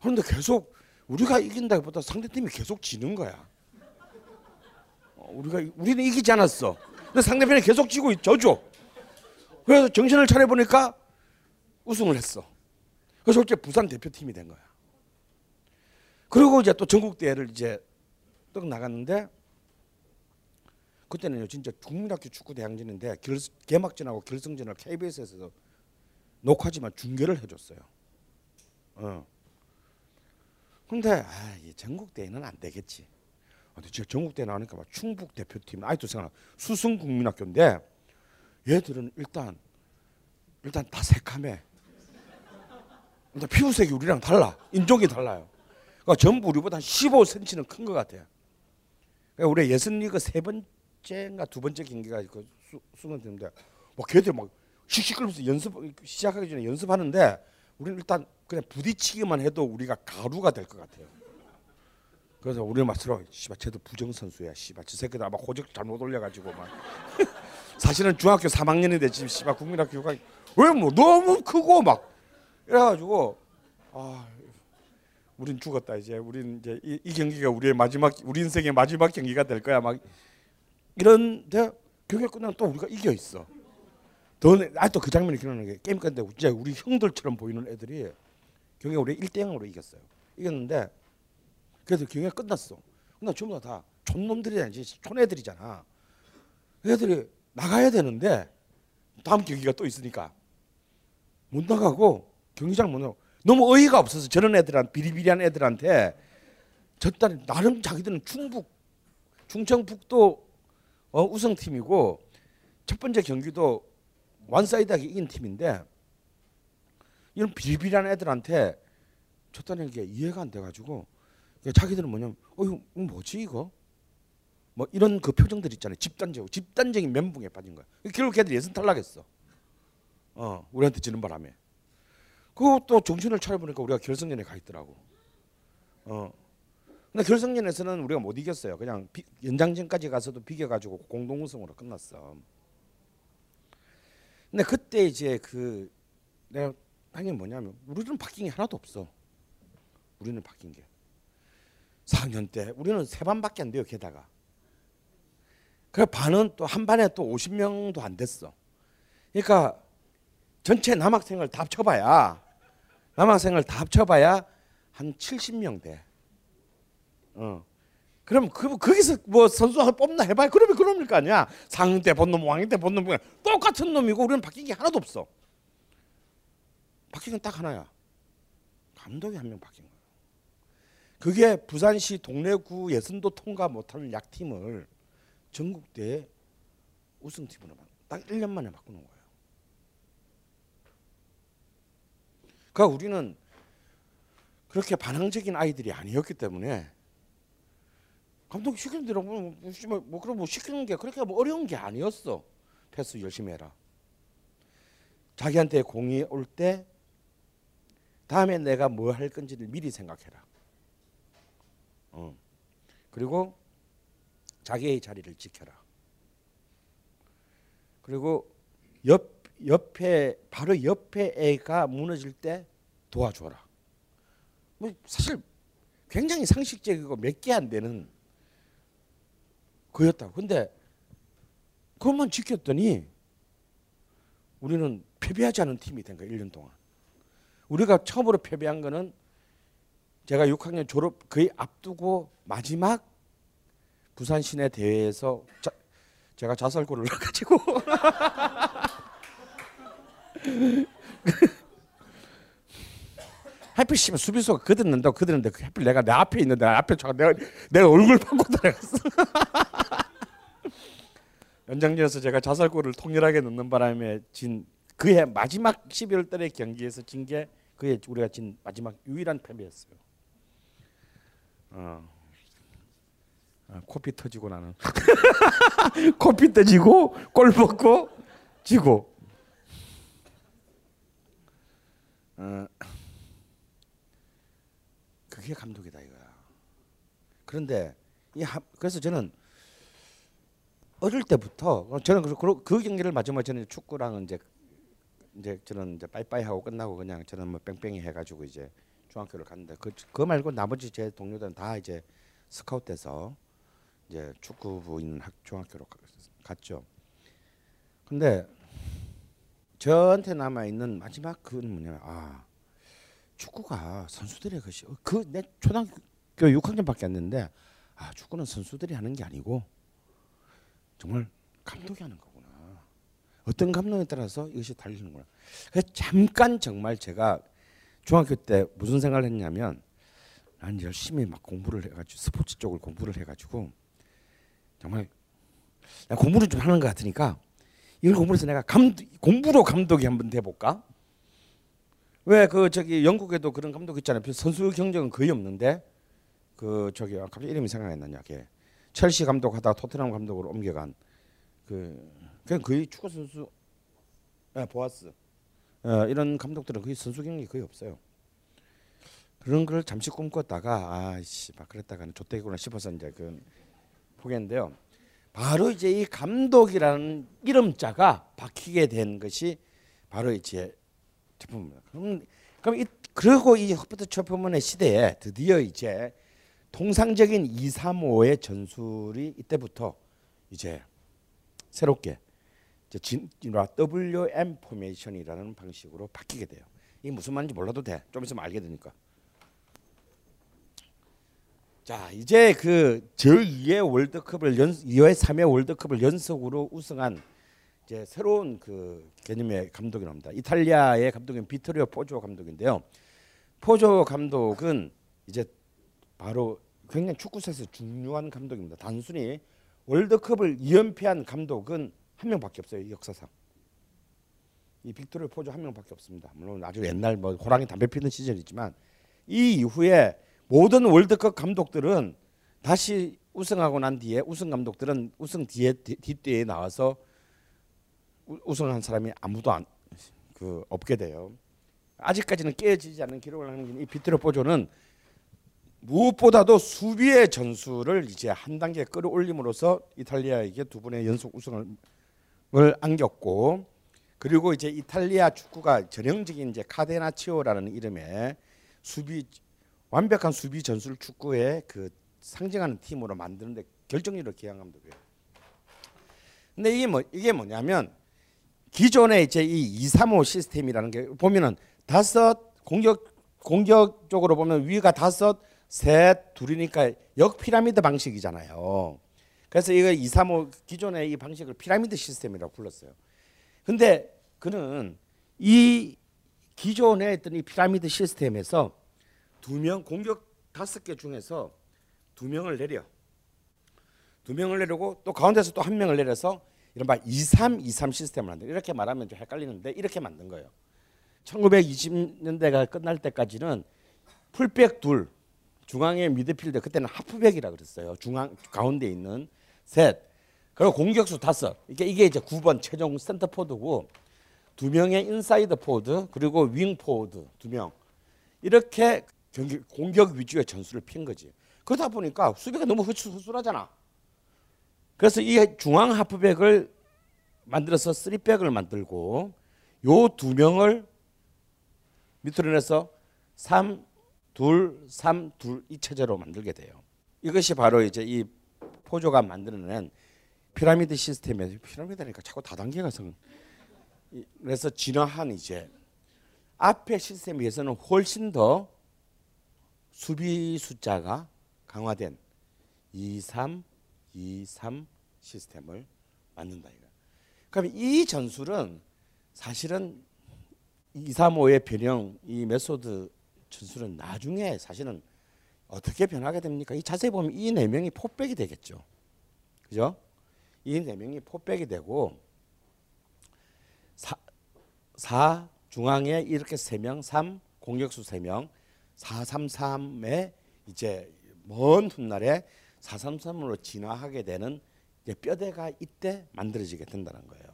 그런데 계속 우리가 이긴다기보다 상대팀이 계속 지는 거야. 어, 우리가 우리는 이기지 않았어. 근데 상대편이 계속 지고 져줘. 그래서 정신을 차려 보니까 우승을 했어. 그래서 이제 부산 대표팀이 된 거야. 그리고 이제 또 전국 대회를 이제 떡 나갔는데 그때는요 진짜 국민학교 축구 대항전인데 결, 개막전하고 결승전을 KBS에서 녹화지만 중계를 해줬어요. 어. 근데 아, 이 전국 대회는 안 되겠지. 근데 진짜 전국 대회 나오니까 막 충북 대표팀 아직도 생각나. 수성 국민학교인데 얘들은 일단 일단 다 새카매. 일단 피부색이 우리랑 달라. 인종이 달라요. 그러니까 전부 우리보다 한 15cm는 큰 것 같아요. 그러니까 우리 예선리그 세 번째인가 두 번째 경기가 그 수- 수능되는데 뭐 걔들 막 씩씩거리면서 연습 시작하기 전에 연습하는데 우리는 일단 그냥 부딪히기만 해도 우리가 가루가 될 것 같아요. 그래서 우리는 막 서로 씨발 쟤도 부정 선수야. 씨발 저 새끼들 아마 호적 잘못 올려가지고 막 사실은 중학교 3학년인데 지금 씨발 국민학교가 왜 뭐 너무 크고 막 이래가지고 아 우린 죽었다 이제 우린 이제 이, 이 경기가 우리의 마지막 우리 인생의 마지막 경기가 될 거야 막 이런데 경기 끝나면 또 우리가 이겨 있어. 더 아직도 그 장면이 기억나는 게 게임 끝는데 진짜 우리 형들처럼 보이는 애들이 경기 우리 1대 0으로 이겼어요. 이겼는데 그래도 경기가 끝났어. 근데 전부 다 촌놈들이잖아. 촌애들이잖아. 애들이 나가야 되는데 다음 경기가 또 있으니까 못 나가고 경기장 못 나가고 너무 어이가 없어서 저런 애들한 비리비리한 애들한테 저딴 나름 자기들은 충북 충청북도 어, 우승팀이고 첫 번째 경기도 완사이드하게 이긴 팀인데 이런 비리비리한 애들한테 졌다는 게 이해가 안 돼가지고 자기들은 뭐냐면 어 이거 뭐지 이거? 뭐 이런 그 표정들 있잖아요. 집단적 집단적인 멘붕에 빠진 거야. 결국 걔들 예선 탈락했어. 어 우리한테 지는 바람에. 또 정신을 차려보니까 우리가 결승전에 가 있더라고. 어. 근데 결승전에서는 우리가 못 이겼어요. 그냥 비, 연장전까지 가서도 비겨가지고 공동 우승으로 끝났어 근데 그때 이제 그 내가 한게 뭐냐면 우리는 바뀐 게 하나도 없어. 우리는 바뀐 게. 4학년 때 우리는 세 반밖에 안 돼요 게다가. 그 반은 또 한 반에 또 50명도 안 됐어. 그러니까 전체 남학생을 다 합쳐봐야 남학생을 다 합쳐봐야 한 70명 돼. 어. 그럼 그 거기서 뭐 선수 하나 뽑나 해봐야 그러면 그놈일 거 아니야. 상때 본 놈 왕때 본놈 그냥 똑같은 놈이고 우리는 바뀐 게 하나도 없어. 바뀐 건 딱 하나야. 감독이 한 명 바뀐 거야. 그게 부산시 동래구 예선도 통과 못하는 약팀을 전국대 우승팀으로 바- 딱 1년 만에 바꾸는 거예요. 그러니까 우리는 그렇게 반항적인 아이들이 아니었기 때문에 감독이 시키는 대로 뭐, 뭐, 뭐, 뭐 그럼 뭐 시키는 게 그렇게 뭐 어려운 게 아니었어. 패스 열심히 해라. 자기한테 공이 올 때 다음에 내가 뭐 할 건지를 미리 생각해라. 어. 그리고 자기의 자리를 지켜라. 그리고 옆 옆에 바로 옆에 애가 무너질 때 도와줘라. 뭐 사실 굉장히 상식적이고 몇 개 안 되는 거였다고. 근데 그것만 지켰더니 우리는 패배하지 않은 팀이 된 거야 1년 동안. 우리가 처음으로 패배한 거는 제가 6학년 졸업 거의 앞두고 마지막 부산 시내 대회에서 자, 제가 자살골을 넣어가지고 하필 씨발 수비수가 그듣는다고 그드는데 하필 내가 내 앞에 있는데 앞에 저 내가 내가 얼굴 판고 들어갔어. 연장전에서 제가 자살골을 통렬하게 넣는 바람에 진 그해 마지막 12월 달의 경기에서 진 게 그해 우리가 진 마지막 유일한 패배였어요. 어. 아, 코피 터지고 나는 코피 터지고 골 먹고 지고 어. 그게 감독이다 이거야. 그런데 이 하, 그래서 저는 어릴 때부터 저는 그, 그, 그 경기를 마지막에 저는 축구랑은 이제 이제 저는 이제 빠이빠이 하고 끝나고 그냥 저는 뭐 뺑뺑이 해가지고 이제 중학교를 갔는데 그, 그 말고 나머지 제 동료들은 다 이제 스카웃돼서 이제 축구부 있는 학, 중학교로 가- 갔죠. 근데 저한테 남아 있는 마지막 그건 뭐냐면 아 축구가 선수들의 것이 그 내 초등학교 6학년밖에 안 됐는데 아 축구는 선수들이 하는 게 아니고 정말 감독이 하는 거구나. 어떤 감독에 따라서 이것이 달리는구나. 그래서 잠깐 정말 제가 중학교 때 무슨 생각을 했냐면 난 열심히 막 공부를 해가지고 스포츠 쪽을 공부를 해가지고 정말 나 공부를 좀 하는 것 같으니까 이걸 공부해서 내가 감 공부로 감독이 한번 돼볼까? 왜 그 저기 영국에도 그런 감독 있잖아요. 선수 경력은 거의 없는데 그 저기 아, 갑자기 이름이 생각이 안 나냐. 걔 첼시 감독하다 토트넘 감독으로 옮겨간 그 그냥 거의 축구 선수 예, 보아스 어, 이런 감독들은 거의 선수 경력이 거의 없어요. 그런 걸 잠시 꿈꿨다가 아씨 막 그랬다가는 좆대기구나 싶어서 이제 그 포기했는데요. 바로 이제 이 감독이라는 이름자가 박히게 된 것이 바로 이제 제품입니다. 그럼 그럼 이 그리고 이 허버트 채프먼의 시대에 드디어 이제 통상적인 2, 3, 5의 전술이 이때부터 이제 새롭게 이제 진, WM 포메이션이라는 방식으로 바뀌게 돼요. 이게 무슨 말인지 몰라도 돼. 좀 있으면 알게 되니까. 자, 이제 그 제2의 월드컵을 연 2회 3회 월드컵을 연속으로 우승한 이제 새로운 그 개념의 감독이 나옵니다. 이탈리아의 감독인 비토리오 포조 감독인데요. 포조 감독은 이제 바로 굉장히 축구에서 중요한 감독입니다. 단순히 월드컵을 2연패한 감독은 한 명밖에 없어요. 역사상. 이 빅토리오 포조 한 명밖에 없습니다. 물론 아주 옛날 뭐 호랑이 담배 피는 시절이지만 이 이후에 모든 월드컵 감독들은 다시 우승하고 난 뒤에 우승 감독들은 우승 뒤에 뒤- 뒷뒤에 나와서 우- 우승한 사람이 아무도 안, 그 없게 돼요. 아직까지는 깨지지 않는 기록을 하는 이 비트로 포조는 무엇보다도 수비의 전술을 이제 한 단계 끌어올림으로써 이탈리아에게 두 번의 연속 우승을 을 안겼고 그리고 이제 이탈리아 축구가 전형적인 이제 카데나치오라는 이름의 수비 완벽한 수비 전술 축구의 그 상징하는 팀으로 만드는데 결정력을 감독이에요. 근데 이게 뭐 이게 뭐냐면 기존의 이제 이 235 시스템이라는 게 보면은 다섯 공격 공격적으로 보면 위가 다섯 셋 둘이니까 역 피라미드 방식이잖아요. 그래서 이거 235 기존의 이 방식을 피라미드 시스템이라고 불렀어요. 근데 그는 이 기존에 있던 이 피라미드 시스템에서 두 명 공격 다섯 개 중에서 두 명을 내려. 두 명을 내리고 또 가운데서 또 한 명을 내려서 이른바 23, 23 시스템을 만들. 이렇게 말하면 좀 헷갈리는데 이렇게 만든 거예요. 1920년대가 끝날 때까지는 풀백 둘, 중앙에 미드필더 그때는 하프백이라 그랬어요. 중앙 가운데 있는 셋. 그리고 공격수 다섯. 이게 이게 이제 9번 최종 센터 포워드고 두 명의 인사이드 포워드 그리고 윙 포워드 두 명. 이렇게 경기 공격 위주의 전술을 핀 거지. 그러다 보니까 수비가 너무 허술, 허술하잖아. 그래서 이 중앙 하프백을 만들어서 쓰리백을 만들고 요 두 명을 밑으로 내서 3 둘, 3, 둘, 이 체제로 만들게 돼요. 이것이 바로 이제 이 포조가 만들어낸 피라미드 시스템의 피라미드니까 자꾸 다단계가 성. 이- 그래서 진화한 이제 앞에 시스템에 비해서는 훨씬 더 수비 숫자가 강화된 2, 3, 2, 3 시스템을 만든다 이거. 그럼 이 전술은 사실은 2, 3, 5의 변형 이 메소드 전술은 나중에 사실은 어떻게 변하게 됩니까? 이 자세히 보면 이 네 명이 포백이 되겠죠. 그죠? 이 네 명이 포백이 되고 4, 4 중앙에 이렇게 세 명, 3 공격수 세 명, 4, 3, 3에 이제 먼 훗날에 4, 3, 3으로 진화하게 되는 뼈대가 이때 만들어지게 된다는 거예요.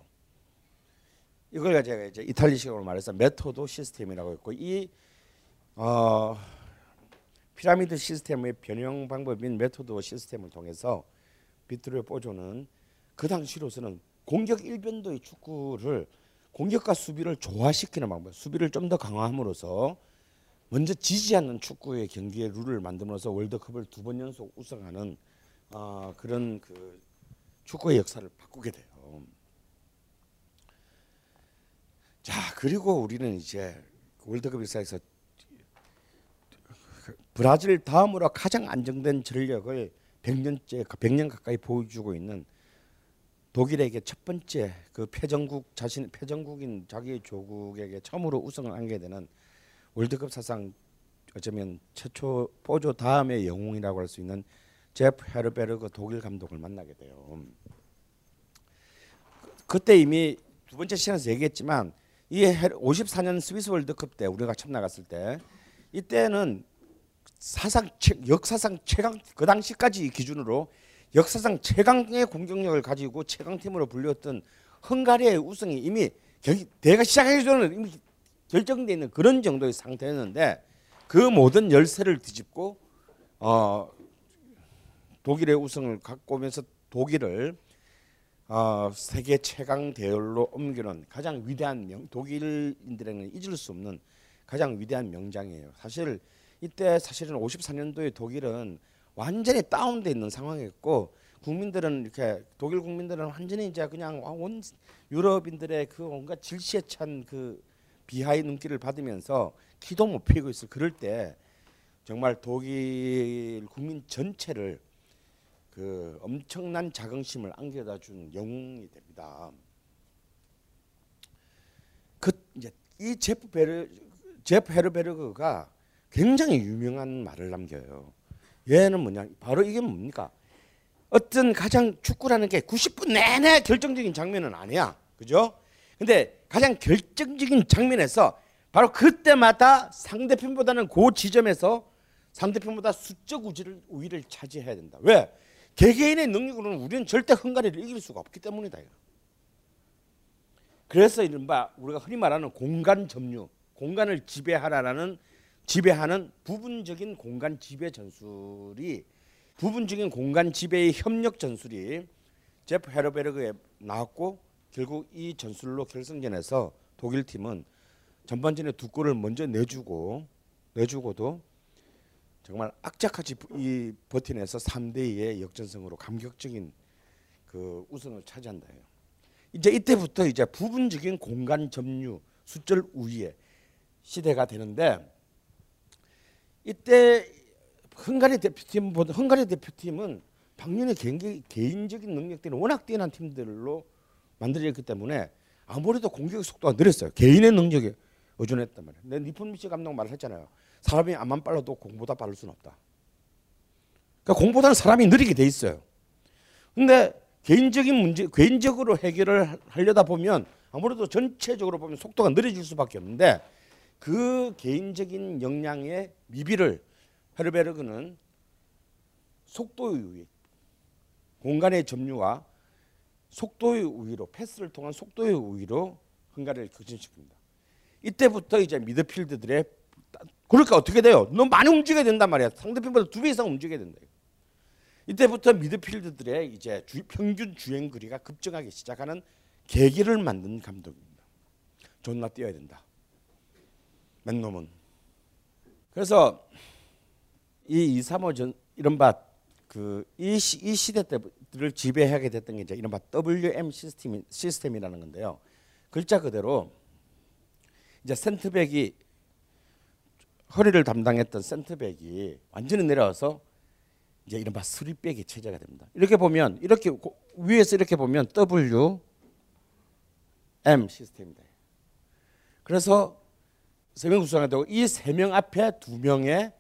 이걸 제가 이제 이탈리식으로 말해서 메토도 시스템이라고 했고 이 어, 피라미드 시스템의 변형 방법인 메토드 시스템을 통해서 비토리오 포조는 그 당시로서는 공격 일변도의 축구를 공격과 수비를 조화시키는 방법, 수비를 좀 더 강화함으로써 먼저 지지 않는 축구의 경기의 룰을 만들면서 월드컵을 두 번 연속 우승하는 어, 그런 그 축구의 역사를 바꾸게 돼요. 자 그리고 우리는 이제 월드컵 역사에서 브라질 다음으로 가장 안정된 전력을 100년째 100년 가까이 보여주고 있는 독일에게 첫 번째 그 패전국 자신 패전국인 자기 조국에게 처음으로 우승을 안게 되는 월드컵 사상 어쩌면 최초 포조 다음의 영웅이라고 할 수 있는 제프 헤르베르그 독일 감독을 만나게 돼요. 그- 그때 이미 두 번째 시간에서 얘기했지만 이 54년 스위스 월드컵 때 우리가 처음 나갔을 때 이때는 사상 최, 역사상 최강 그 당시까지 기준으로 역사상 최강의 공격력을 가지고 최강 팀으로 불렸던 헝가리의 우승이 이미 대가 시작하기 전에 이미 결정돼 있는 그런 정도의 상태였는데 그 모든 열쇠를 뒤집고 어, 독일의 우승을 갖고 오면서 독일을 어, 세계 최강 대열로 옮기는 가장 위대한 명 독일인들에게는 잊을 수 없는 가장 위대한 명장이에요. 사실 이때 사실은 54년도에 독일은 완전히 다운돼 있는 상황이었고 국민들은 이렇게 독일 국민들은 완전히 이제 그냥 온 유럽인들의 그 온갖 질시에 찬 그 비하의 눈길을 받으면서 기도 못 피고 있을 그럴 때 정말 독일 국민 전체를 그 엄청난 자긍심을 안겨다 준 영웅이 됩니다. 그 이제 이 제프 베르 제프 헤르베르그가 굉장히 유명한 말을 남겨요. 얘는 뭐냐? 바로 이게 뭡니까? 어떤 가장 축구라는 게 90분 내내 결정적인 장면은 아니야. 그죠? 근데 가장 결정적인 장면에서 바로 그때마다 상대편보다는 그 지점에서 상대편보다 수적 우위를, 우위를 차지해야 된다. 왜? 개개인의 능력으로는 우리는 절대 헝가리를 이길 수가 없기 때문이다. 그래서 이른바 우리가 흔히 말하는 공간 점유, 공간을 지배하라라는 지배하는 부분적인 공간 지배 전술이 부분적인 공간 지배의 협력 전술이 제프 헤르베르그에 나왔고 결국 이 전술로 결승전에서 독일 팀은 전반전에 두 골을 먼저 내주고 내주고도 정말 악착같이 이 버티내서 3대 2의 역전승으로 감격적인 그 우승을 차지한다 해요. 이제 이때부터 이제 부분적인 공간 점유 수절 우위의 시대가 되는데 이때 헝가리 대표팀 보다 헝가리 대표팀은 당연히 개인, 개인적인 능력들이 워낙 뛰어난 팀들로 만들어졌기 때문에 아무래도 공격 속도가 느렸어요. 개인의 능력에 의존했단 말이에요. 내 니폰 미치 감독 말을 했잖아요. 사람이 암만 빨라도 공보다 빠를 수는 없다. 그러니까 공보다는 사람이 느리게 돼 있어요. 근데 개인적인 문제, 개인적으로 해결을 하려다 보면 아무래도 전체적으로 보면 속도가 느려질 수밖에 없는데 그 개인적인 역량의 미비를 헤르베르그는 속도의 우위, 공간의 점유와 속도의 우위로 패스를 통한 속도의 우위로 헝가리를 극진시킵니다. 이때부터 이제 미드필드들의 그러니까 어떻게 돼요? 너무 많이 움직여야 된단 말이야. 상대편보다 두 배 이상 움직여야 된다. 이때부터 미드필드들의 이제 주, 평균 주행 거리가 급증하기 시작하는 계기를 만든 감독입니다. 존나 뛰어야 된다. 맨 놈은. 그래서 이 235전 이른바 그이 이 시대 때를 지배하게 됐던 게 이제 이른바 WM 시스템 시스템이라는 건데요. 글자 그대로 이제 센터백이 허리를 담당했던 센터백이 완전히 내려와서 이제 이른바 스리백이 체제가 됩니다. 이렇게 보면 이렇게 고- 위에서 이렇게 보면 W M 시스템입니다. 그래서 세 명 구성이 되고 이 세 명 앞에 두 명의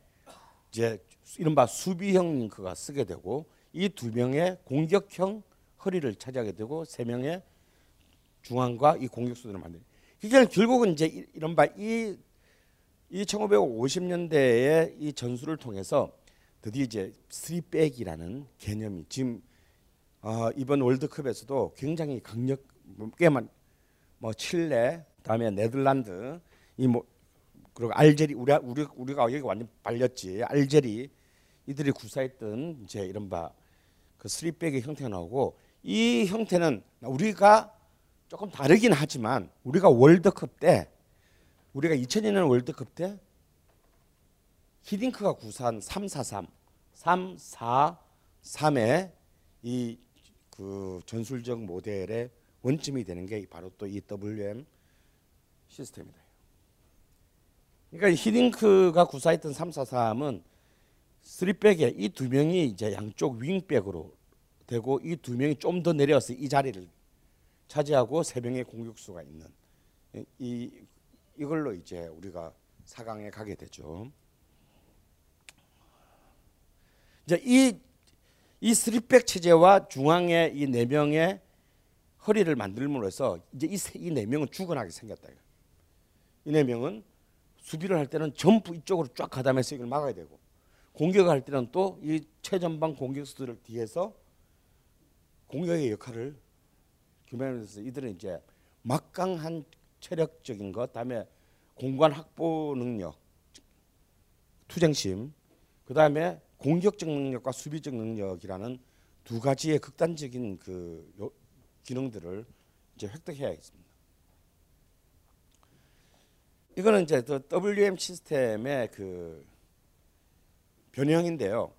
이제 이른바 수비형 링크가 쓰게 되고 이 두 명의 공격형 허리를 차지하게 되고 세 명의 중앙과 이 공격수들을 만드는. 그러니까 결국은 이제 이- 이른바 이, 이 1950년대의 이 전술을 통해서 드디어 이제 쓰리백이라는 개념이 지금 어, 이번 월드컵에서도 굉장히 강력하게만 뭐 칠레, 다음에 네덜란드, 이 뭐 그리고 알제리 우리 우리 우리가 여기 완전 발렸지 알제리 이들이 구사했던 이제 이른바 그 쓰리백의 형태가 나오고 이 형태는 우리가 조금 다르긴 하지만 우리가 월드컵 때 우리가 2002년 월드컵 때 히딩크가 구사한 343, 343의 이 그 전술적 모델의 원점이 되는 게 바로 또 이 WM 시스템이다. 그러니까 히딩크가 구사했던 343은 3백에 이 두 명이 이제 양쪽 윙백으로 되고 이 두 명이 좀 더 내려서 이 자리를 차지하고 세 명의 공격수가 있는 이 이걸로 이제 우리가 4강에 가게 되죠. 이제 이, 이 3백 체제와 중앙에 이네 명의 허리를 만들므로써 이제 이 네 명은 죽어나게 생겼다. 이 네 명은 수비를 할 때는 전부 이쪽으로 쫙 가담해서 이걸 막아야 되고 공격을 할 때는 또 이 최전방 공격수들을 뒤에서 공격의 역할을 겸하면서 이들은 이제 막강한 체력적인 것, 다음에 공간 확보 능력, 투쟁심, 그 다음에 공격적 능력과 수비적 능력이라는 두 가지의 극단적인 그 요- 기능들을 이제 획득해야겠습니다. 이거는 이제 또 WM 시스템의 그 변형인데요.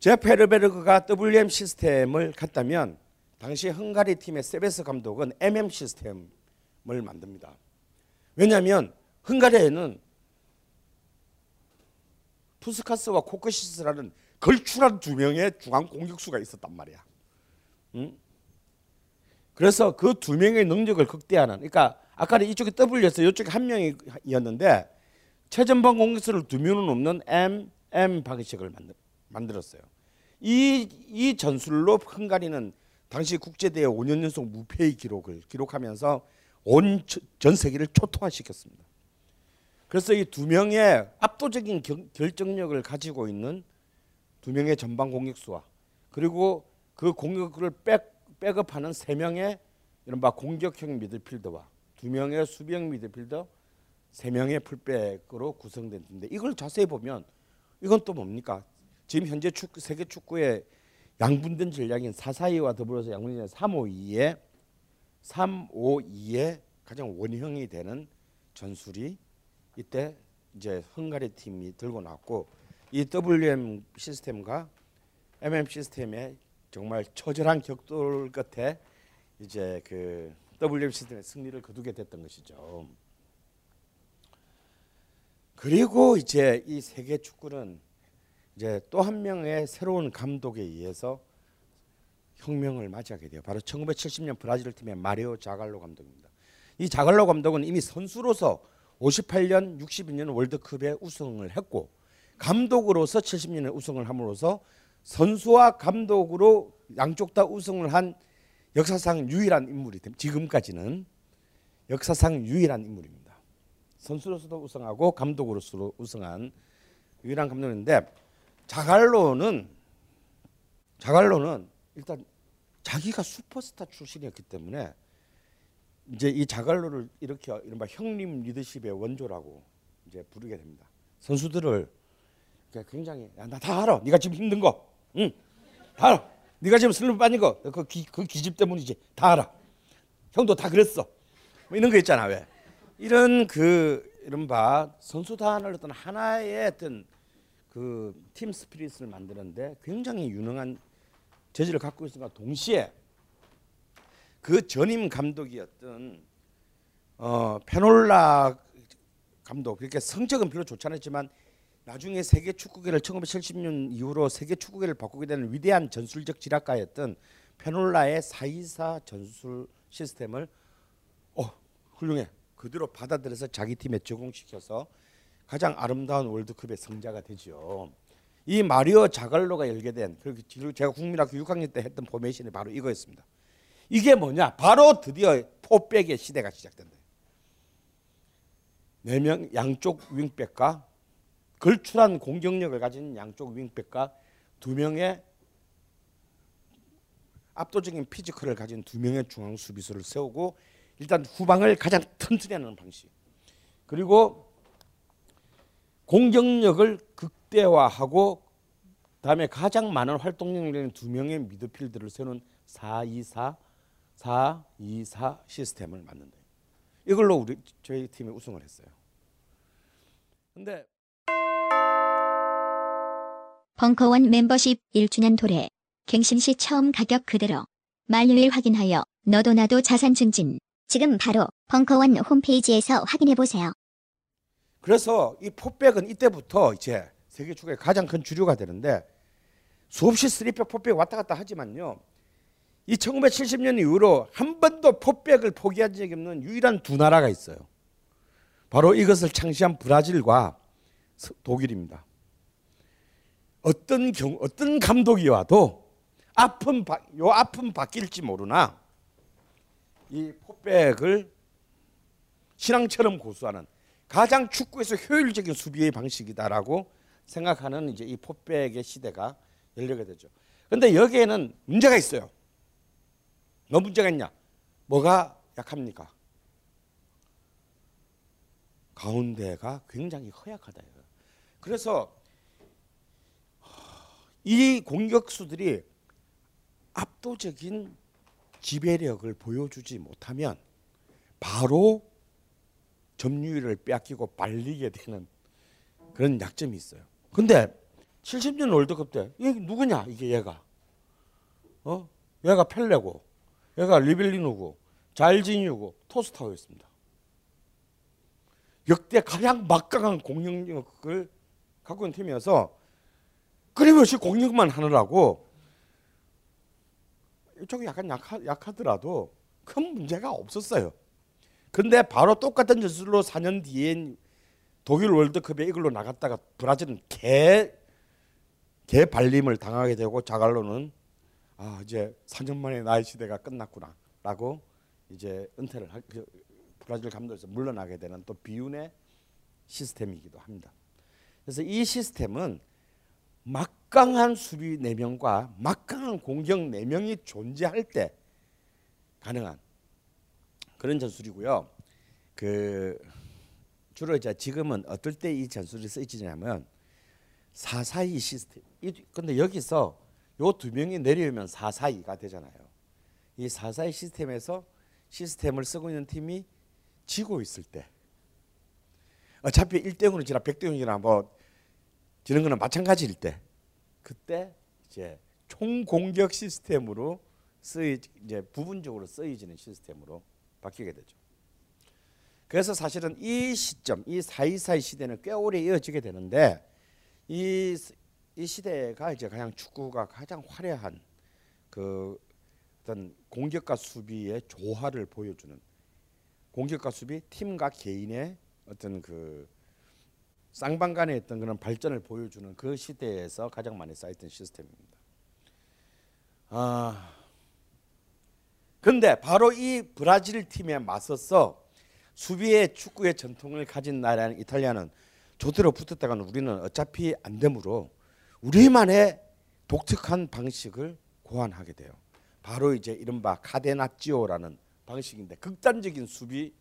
제프 헤르베르그가 WM 시스템을 갖다면 당시 헝가리 팀의 세베스 감독은 MM 시스템을 만듭니다. 왜냐하면 헝가리에는 푸스카스와 코크시스라는 걸출한 두 명의 중앙 공격수가 있었단 말이야. 응? 그래서 그 두 명의 능력을 극대화하는. 그러니까 아까는 이쪽에 W였어, 이쪽에 한 명이었는데 최전방 공격수를 두 명은 없는 M M 방식을 만들, 만들었어요. 이, 이 전술로 헝가리는 당시 국제대회 5년 연속 무패의 기록을 기록하면서 온 전 세계를 초토화시켰습니다. 그래서 이 두 명의 압도적인 경- 결정력을 가지고 있는 두 명의 전방 공격수와 그리고 그 공격을 백, 백업하는 세 명의 이른바 공격형 미드필더와 두 명의 수비형 미드필더, 세 명의 풀백으로 구성됐는데 이걸 자세히 보면 이건 또 뭡니까? 지금 현재 축구, 세계 축구의 양분된 전략인 442와 더불어서 양분된 352의 352의 가장 원형이 되는 전술이 이때 이제 헝가리 팀이 들고 나왔고 이 WM 시스템과 MM 시스템의 정말 처절한 격돌 끝에 이제 그 WM 시스템의 승리를 거두게 됐던 것이죠. 그리고 이제 이 세계 축구는 이제 또 한 명의 새로운 감독에 의해서 혁명을 맞이하게 돼요. 바로 1970년 브라질 팀의 마리오 자갈로 감독입니다. 이 자갈로 감독은 이미 선수로서 58년, 62년 월드컵에 우승을 했고 감독으로서 70년에 우승을 함으로써 선수와 감독으로 양쪽 다 우승을 한 역사상 유일한 인물이. 지금까지는 역사상 유일한 인물입니다. 선수로서도 우승하고 감독으로서도 우승한 유일한 감독인데 자갈로는 자갈로는 일단 자기가 슈퍼스타 출신이었기 때문에 이제 이 자갈로를 이렇게 이른바 형님 리더십의 원조라고 이제 부르게 됩니다. 선수들을 굉장히 야, 나 다 알아. 네가 지금 힘든 거, 응, 다 알아. 네가 지금 슬럼 빠진 거, 그, 기, 그 기집 때문이지. 다 알아. 형도 다 그랬어. 뭐 이런 거 있잖아 왜? 이런 그 이른바 선수단을 어떤 하나의 어떤 그 팀 스피릿을 만드는데 굉장히 유능한 재질을 갖고 있으니까 동시에 그 전임 감독이었던 어, 페놀라 감독 그렇게 성적은 별로 좋지 않았지만 나중에 세계 축구계를 1970년 이후로 세계 축구계를 바꾸게 되는 위대한 전술적 지략가였던 페올라의 424 전술 시스템을 어 훌륭해 그대로 받아들여서 자기 팀에 적용시켜서 가장 아름다운 월드컵의 승자가 되죠. 이 마리오 자갈로가 열게 된 그리고 제가 국민학교 6학년 때 했던 포메이션이 바로 이거였습니다. 이게 뭐냐? 바로 드디어 포백의 시대가 시작된다. 네명 양쪽 윙백과 걸출한 공격력을 가진 양쪽 윙백과 두 명의 압도적인 피지컬을 가진 두 명의 중앙 수비수를 세우고 일단 후방을 가장 튼튼히 하는 방식. 그리고 공격력을 극대화하고 다음에 가장 많은 활동력을 있는 두 명의 미드필드를 세우는 424 424 시스템을 만든다. 이걸로 우리 저희 팀이 우승을 했어요. 근데 벙커원 멤버십 1주년 도래. 갱신 시 처음 가격 그대로. 만료일 확인하여 너도 나도 자산 증진. 지금 바로 벙커원 홈페이지에서 확인해 보세요. 그래서 이 포백은 이때부터 이제 세계 축구의 가장 큰 주류가 되는데 수없이 쓰리백 포백 왔다 갔다 하지만요. 이 1970년 이후로 한 번도 포백을 포기한 적이 없는 유일한 두 나라가 있어요. 바로 이것을 창시한 브라질과 스- 독일입니다. 어떤 경 어떤 감독이 와도 아픔 바, 요 아픔 바뀔지 모르나 이 포백을 신앙처럼 고수하는 가장 축구에서 효율적인 수비의 방식이다라고 생각하는 이제 이 포백의 시대가 열리게 되죠. 근데 여기에는 문제가 있어요. 뭐 문제가 있냐? 뭐가 약합니까? 가운데가 굉장히 허약하다. 이거. 그래서 이 공격수들이 압도적인 지배력을 보여주지 못하면 바로 점유율을 빼앗기고 발리게 되는 그런 약점이 있어요. 근데 70년 월드컵 때 이게 누구냐 이게 얘가 어 얘가 펠레고 얘가 리벨리노고 잘지니고 토스타우였습니다. 역대 가장 막강한 공격력을 갖고 있는 팀이어서 끊임없이 공격만 하느라고 이쪽이 약간 약하, 약하더라도 큰 문제가 없었어요. 근데 바로 똑같은 전술로 4년 뒤엔 독일 월드컵에 이걸로 나갔다가 브라질은 개, 개 발림을 당하게 되고 자갈로는 아 이제 4년 만에 나의 시대가 끝났구나 라고 이제 은퇴를 하, 그 브라질 감독에서 물러나게 되는 또 비운의 시스템이기도 합니다. 그래서 이 시스템은 막강한 수비 4명과 막강한 공격 4명이 존재할 때 가능한 그런 전술이고요. 그 주로 이제 지금은 어떨 때 이 전술이 쓰이지냐면 442 시스템. 이 근데 여기서 요 두 명이 내려오면 442가 되잖아요. 이442 시스템에서 시스템을 쓰고 있는 팀이 지고 있을 때 어차피 1대 0으로 지나 100대 0이나 뭐 지는 거는 마찬가지일 때 그때 이제 총 공격 시스템으로 쓰이 이제 부분적으로 쓰여지는 시스템으로 바뀌게 되죠. 그래서 사실은 이 시점, 이 사이사이 시대는 꽤 오래 이어지게 되는데 이, 이 시대가 이제 가장 축구가 가장 화려한 그 어떤 공격과 수비의 조화를 보여주는 공격과 수비, 팀과 개인의 어떤 그 쌍방간의 어떤 그런 발전을 보여주는 그 시대에서 가장 많이 쌓였던 시스템입니다. 아, 근데 바로 이 브라질 팀에 맞서서 수비의 축구의 전통을 가진 나라인 이탈리아는 조대로 붙었다가는 우리는 어차피 안 되므로 우리만의 독특한 방식을 고안하게 돼요. 바로 이제 이른바 카데나찌오라는 방식인데 극단적인 수비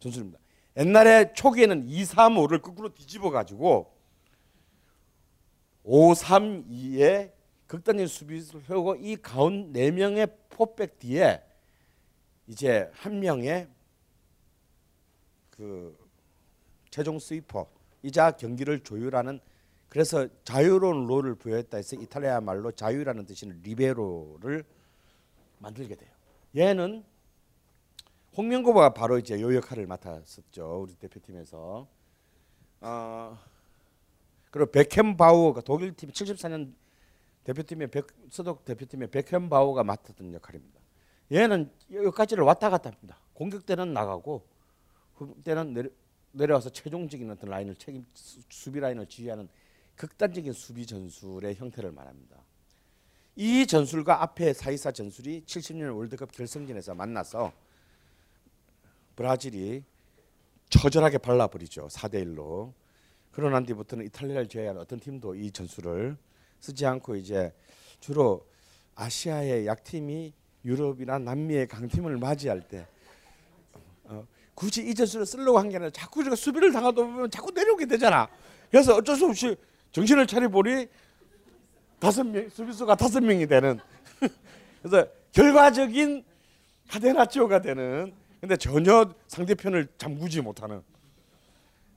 전술입니다. 옛날에 초기에는 2, 3, 5를 거꾸로 뒤집어 가지고 5, 3, 2의 극단적인 수비를 하고 이 가운 네 명의 포백 뒤에 이제 한 명의 그 최종 스위퍼 이자 경기를 조율하는 그래서 자유로운 롤을 부여했다 해서 이탈리아 말로 자유라는 뜻인 리베로를 만들게 돼요. 얘는 홍명고가 바로 이제 요 역할을 맡았었죠 우리 대표팀에서. 어, 그리고 베켄바우가 독일 팀 74년 대표팀의 백, 서독 대표팀의 베켄바우가 맡았던 역할입니다. 얘는 여기까지를 왔다 갔다 합니다. 공격 때는 나가고 때는 내려, 내려와서 최종적인 어떤 라인을 책임 수- 수비 라인을 지휘하는 극단적인 수비 전술의 형태를 말합니다. 이 전술과 앞에 사이사 전술이 70년 월드컵 결승전에서 만나서 브라질이 처절하게 발라버리죠. 4대 1로. 그러고 난 뒤부터는 이탈리아를 제외한 어떤 팀도 이 전술을 쓰지 않고 이제 주로 아시아의 약팀이 유럽이나 남미의 강팀을 맞이할 때 어, 굳이 이 전술을 쓰려고 한 게 아니라 자꾸 우리가 수비를 당하다 보면 자꾸 내려오게 되잖아. 그래서 어쩔 수 없이 정신을 차려보니 다섯 명 수비수가 다섯 명이 되는 그래서 결과적인 카데나치오가 되는 근데 전혀 상대편을 잠그지 못하는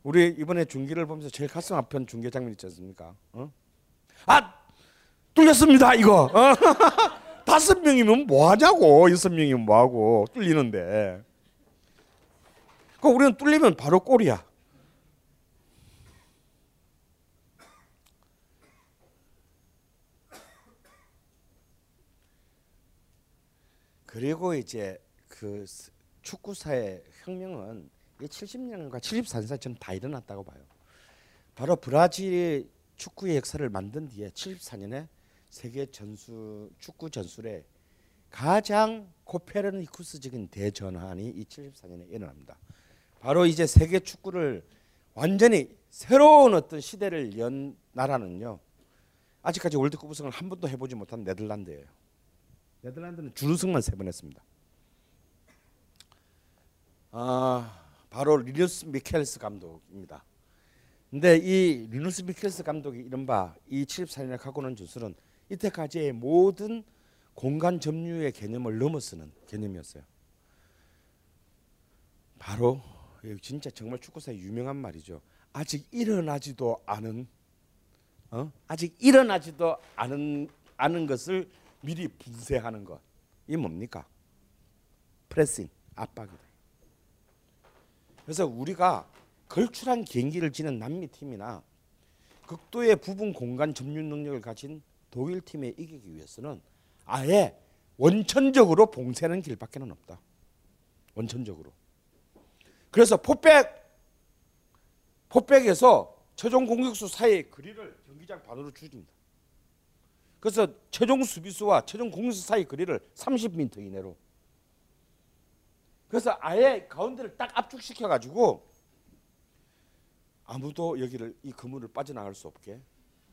우리 이번에 중계를 보면서 제일 가슴 아픈 중계 장면 있지 않습니까? 어? 아 뚫렸습니다 이거. 어? 다섯 명이면 뭐 하냐고 여섯 명이면 뭐 하고 뚫리는데. 그 우리는 뚫리면 바로 골이야. 그리고 이제 그 스- 축구사의 혁명은 이 70년과 74년 전다 일어났다고 봐요. 바로 브라질 축구의 역사를 만든 뒤에 74년에 세계 전수 축구 전술에 가장 코페르니쿠스적인 대전환이 이 74년에 일어납니다. 바로 이제 세계 축구를 완전히 새로운 어떤 시대를 연 나라는요. 아직까지 월드컵 우승을 한 번도 해보지 못한 네덜란드예요. 네덜란드는 준우승만 세 번 했습니다. 아 바로 리누스 미켈스 감독입니다. 근데 이 리누스 미켈스 감독이 이른바 이 74년에 갖고 온 전술은 이때까지의 모든 공간 점유의 개념을 넘어서는 개념이었어요. 바로 진짜 정말 축구사의 유명한 말이죠. 아직 일어나지도 않은 어? 아직 일어나지도 않은 않은 것을 미리 분쇄하는 것. 이 뭡니까? 프레싱, 압박이다. 그래서 우리가 걸출한 경기를 지는 남미 팀이나 극도의 부분 공간 점유 능력을 가진 독일 팀에 이기기 위해서는 아예 원천적으로 봉쇄하는 길밖에는 없다. 원천적으로. 그래서 포백 포백에서 최종 공격수 사이의 거리를 경기장 반으로 줄입니다. 그래서 최종 수비수와 최종 공격수 사이 거리를 30m 이내로. 그래서 아예 가운데를 딱 압축시켜 가지고 아무도 여기를 이 그물을 빠져나갈 수 없게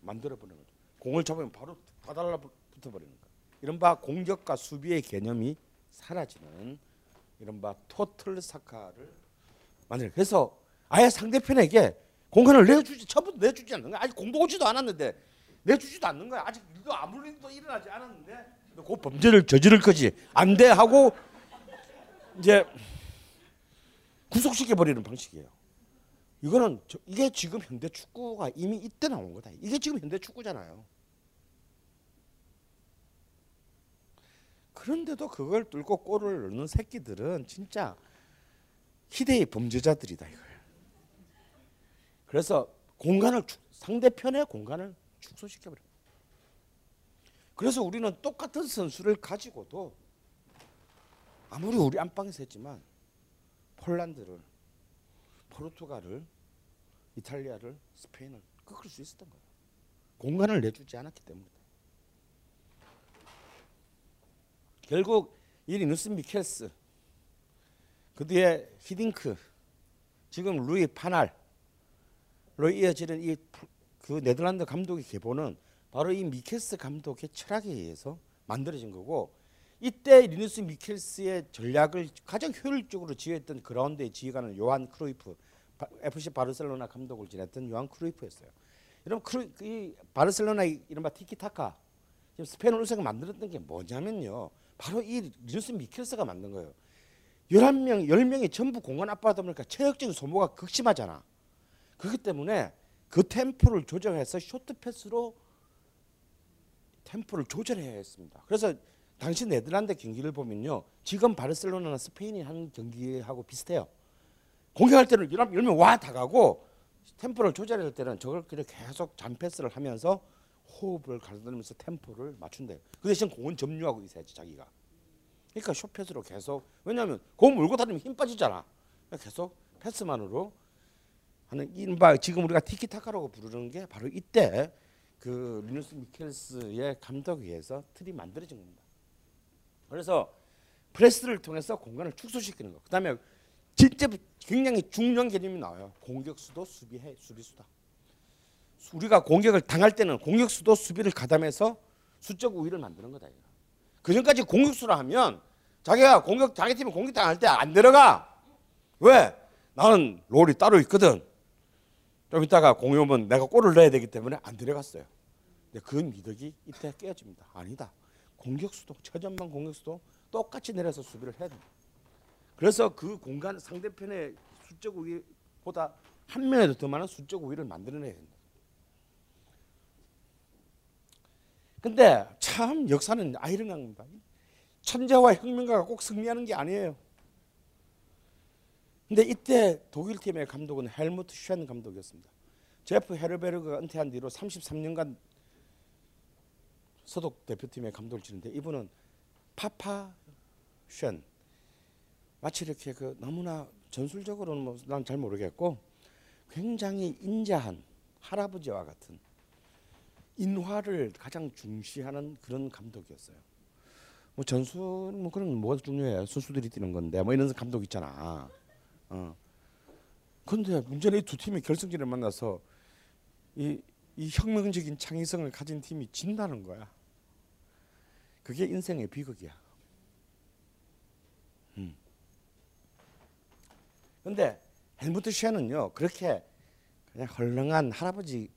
만들어 버리는 거죠. 공을 잡으면 바로 다 달라붙어 버리는 거. 이른바 공격과 수비의 개념이 사라지는 이른바 토틀 사카를 만들. 그래서 아예 상대편에게 공간을 내주지 처음부터 내주지 않는 거야. 아직 공도 오지도 않았는데 내주지도 않는 거야. 아직 일도 아무 일도 일어나지 않았는데 그 범죄를 저지를 거지 안 돼 하고 이제 구속시켜 버리는 방식이에요. 이거는 저- 이게 지금 현대 축구가 이미 이때 나온 거다. 이게 지금 현대 축구잖아요. 그런데도 그걸 뚫고 골을 넣는 새끼들은 진짜 희대의 범죄자들이다 이거예요. 그래서 공간을 축- 상대편의 공간을 축소시켜 버려. 그래서 우리는 똑같은 선수를 가지고도 아무리 우리 안방에서 했지만 폴란드를 포르투갈을 이탈리아를 스페인을 꺾을 수 있었던 거예요. 공간을 내주지 않았기 때문이다. 결국 이 리누스 미켈스 그 뒤에 히딩크 지금 루이 판할로 이어지는 이 그 네덜란드 감독의 계보는 바로 이 미켈스 감독의 철학에 의해서 만들어진 거고 이때 리누스 미켈스의 전략을 가장 효율적으로 지휘했던 그라운드의 지휘관은 요한 크루이프 바- FC 바르셀로나 감독을 지냈던 요한 크루이프였어요. 여러분 크루, 이 바르셀로나 이- 이른바 티키타카 지금 스페인 우승을 만들었던 게 뭐냐면요. 바로 이 리누스 미켈스가 만든 거예요. 11명, 10명이 전부 공간 압박하다 보니까 체력적인 소모가 극심하잖아. 그렇기 때문에 그 템포를 조정해서 쇼트 패스로 템포를 조절해야 했습니다. 그래서 당시 네덜란드 경기를 보면요. 지금 바르셀로나나 스페인이 하는 경기하고 비슷해요. 공격할 때는 10명 와 다가고 템포를 조절할 때는 저걸 계속 잔패스를 하면서 호흡을 가다듬으면서 템포를 맞춘대요. 그 대신 공은 점유하고 있어야지 자기가. 그러니까 쇼패스로 계속 왜냐하면 공 물고 다니면 힘 빠지잖아. 그러니까 계속 패스만으로 하는 이른바 지금 우리가 티키타카라고 부르는 게 바로 이때 그 리누스 미켈스의 감독에 의해서 틀이 만들어진 겁니다. 그래서 프레스를 통해서 공간을 축소시키는 거. 그다음에 진짜 굉장히 중요한 개념이 나와요. 공격수도 수비해 수비수다. 우리가 공격을 당할 때는 공격수도 수비를 가담해서 수적 우위를 만드는 거다. 그 전까지 공격수라 하면 자기가 공격 자기 팀이 공격 당할 때 안 들어가. 왜? 나는 롤이 따로 있거든. 좀 이따가 공이 오면 내가 골을 넣어야 되기 때문에 안 들어갔어요. 근데 그 미덕이 이때 깨어집니다. 아니다. 공격수도 최전방 공격수도 똑같이 내려서 수비를 해야 된다. 그래서 그 공간 상대편의 수적 우위보다 한 면에도 더 많은 수적 우위를 만들어내야 된다. 근데 참 역사는 아이러니합니다. 천재와 혁명가가 꼭 승리하는 게 아니에요. 근데 이때 독일 팀의 감독은 헬무트 쉔 감독이었습니다. 제프 헤르베르그가 은퇴한 뒤로 33년간 서독 대표팀의 감독을 지는데 이분은 파파 쉔 마치 이렇게 그 너무나 전술적으로는 뭐 난 잘 모르겠고 굉장히 인자한 할아버지와 같은 인화를 가장 중시하는 그런 감독이었어요. 뭐 전술 뭐 그런 뭐가 중요해요. 선수들이 뛰는 건데 뭐 이런 감독 있잖아. 어. 근데 문제는 이 두 팀이 결승전에 만나서 이, 이 혁명적인 창의성을 가진 팀이 진다는 거야. 그게 인생의 비극이야. 음. 근데 헬무트 쉔은요 그렇게 그냥 헐렁한 할아버지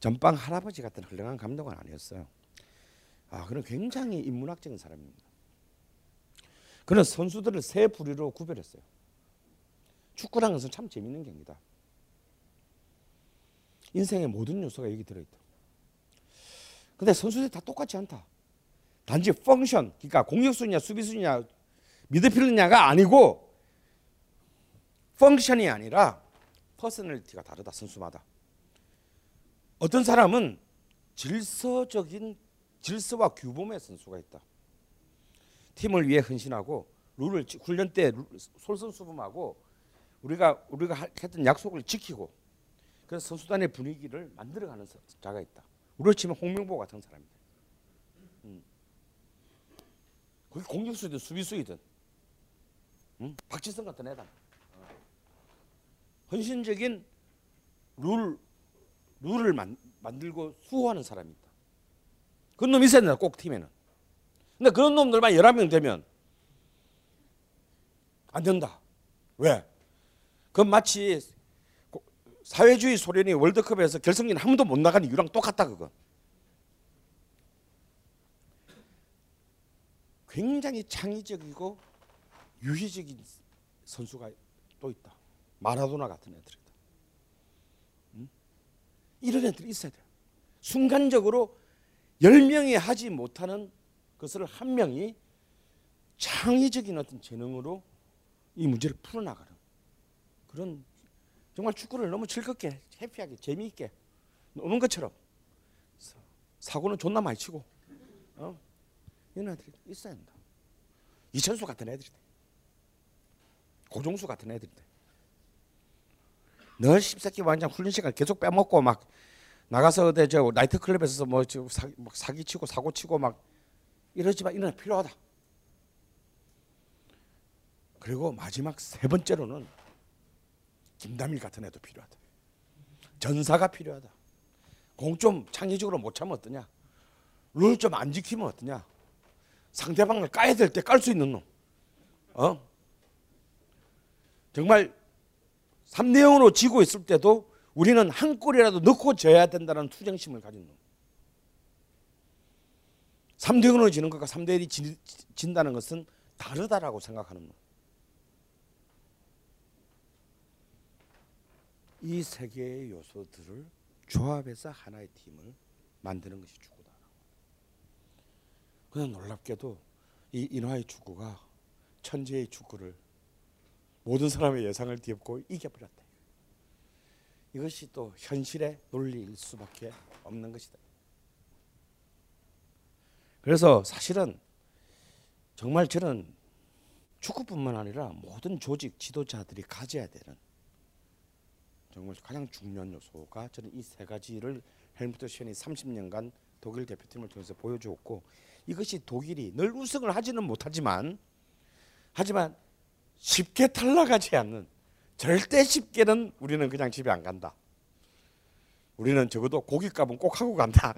전방 할아버지 같은 헐렁한 감독은 아니었어요. 아 그는 굉장히 인문학적인 사람입니다. 그는 선수들을 세 부류로 구별했어요. 축구라는 것은 참 재밌는 경기다. 인생의 모든 요소가 여기 들어있다. 근데 선수들이 다 똑같지 않다. 단지 function, 그러니까 공격수냐 수비수냐 미드필더냐가 아니고 function이 아니라 personality가 다르다 선수마다. 어떤 사람은 질서적인 질서와 규범의 선수가 있다. 팀을 위해 헌신하고 룰을 지- 훈련 때 룰- 솔선수범하고 우리가 우리가 하- 했던 약속을 지키고 그래서 선수단의 분위기를 만들어가는 서- 자가 있다. 우리로 치면 홍명보 같은 사람이다. 음. 그게 공격수든 수비수이든 음? 박지성 같은 애다. 어. 헌신적인 룰 룰을 만, 만들고 수호하는 사람이다. 그런 놈이 있어야 된다. 꼭 팀에는. 근데 그런 놈들만 11명 되면 안 된다. 왜? 그건 마치 고- 사회주의 소련이 월드컵에서 결승전 한 번도 못 나간 이유랑 똑같다 그거. 굉장히 창의적이고 유희적인 선수가 또 있다. 마라도나 같은 애들이다. 음? 이런 애들이 있어야 돼요. 순간적으로 열 명이 하지 못하는 것을 한 명이 창의적인 어떤 재능으로 이 문제를 풀어나가는 그런 정말 축구를 너무 즐겁게 해피하게 재미있게 노는 것처럼 사- 사고는 존나 많이 치고 어? 이런 애들이 있어야 한다. 이천수 같은 애들이 돼. 고종수 같은 애들이 돼. 늘 십새끼 완전 훈련 시간 계속 빼먹고 막 나가서 어디 저 나이트 클럽에서 뭐저 사, 막 사기 치고 사고 치고 막 이러지만 이런 애 필요하다. 그리고 마지막 세 번째로는 김담일 같은 애도 필요하다. 전사가 필요하다. 공 좀 창의적으로 못 차면 어떠냐? 룰 좀 안 지키면 어떠냐? 상대방을 까야 될 때 깔 수 있는 놈. 어? 정말 3대 0으로 지고 있을 때도 우리는 한 골이라도 넣고 져야 된다는 투쟁심을 가진 놈. 3대 0으로 지는 것과 3대 1이 진다는 것은 다르다라고 생각하는 놈. 이세 개의 요소들을 조합해서 하나의 팀을 만드는 것이 축구다. 그냥 놀랍게도 이 인화의 축구가 천재의 축구를 모든 사람의 예상을 뒤엎고 이겨버렸다. 이것이 또 현실의 논리일 수밖에 없는 것이다. 그래서 사실은 정말 저는 축구뿐만 아니라 모든 조직 지도자들이 가져야 되는 정말 가장 중요한 요소가 저는 이 세 가지를 헬무트 쉔이 30년간 독일 대표팀을 통해서 보여주었고 이것이 독일이 늘 우승을 하지는 못하지만 하지만 쉽게 탈락하지 않는 절대 쉽게는 우리는 그냥 집에 안 간다. 우리는 적어도 고깃값은 꼭 하고 간다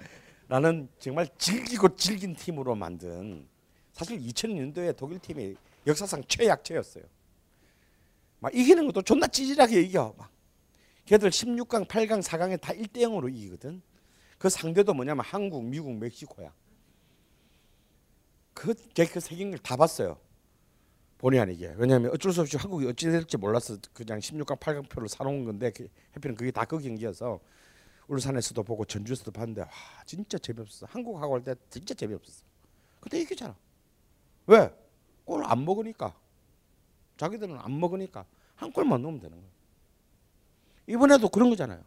라는 정말 질기고 질긴 팀으로 만든 사실 2000년도에 독일 팀이 역사상 최약체였어요. 막 이기는 것도 존나 찌질하게 이겨. 막 걔들 16강, 8강, 4강에 다 1대 0으로 이기거든. 그 상대도 뭐냐면 한국, 미국, 멕시코야. 그, 걔그 경기를 다 봤어요. 본의 아니게. 왜냐하면 어쩔 수 없이 한국이 어찌 될지 몰라서 그냥 16강, 8강 표를 사놓은 건데 그 해피는 그게 다 그 경기여서 울산에서도 보고 전주에서도 봤는데 와 진짜 재미없었어. 한국 하고 할 때 진짜 재미없었어. 근데 이기잖아. 왜? 골 안 먹으니까. 자기들은 안 먹으니까 한 골만 넣으면 되는 거예요. 이번에도 그런 거잖아요.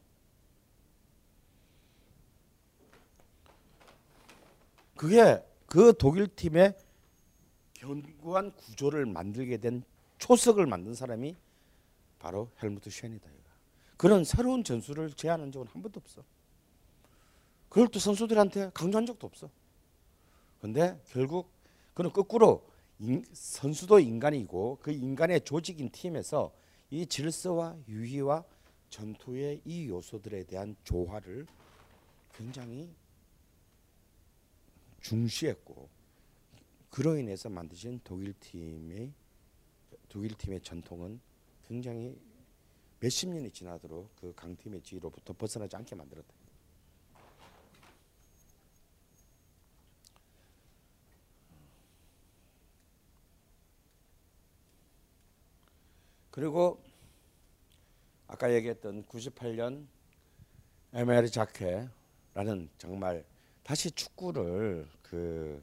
그게 그 독일 팀의 견고한 구조를 만들게 된 초석을 만든 사람이 바로 헬무트. 이거. 그런 새로운 전술을 제안한 적은 한 번도 없어. 그걸 또 선수들한테 강조한 적도 없어. 근데 결국 그는 거꾸로 인, 선수도 인간이고 그 인간의 조직인 팀에서 이 질서와 유희와 전투의 이 요소들에 대한 조화를 굉장히 중시했고 그로 인해서 만드신 독일 팀의 독일 팀의 전통은 굉장히 몇십 년이 지나도록 그 강팀의 지위로부터 벗어나지 않게 만들었다. 그리고 아까 얘기했던 98년 에메리 자케라는 정말 다시 축구를 그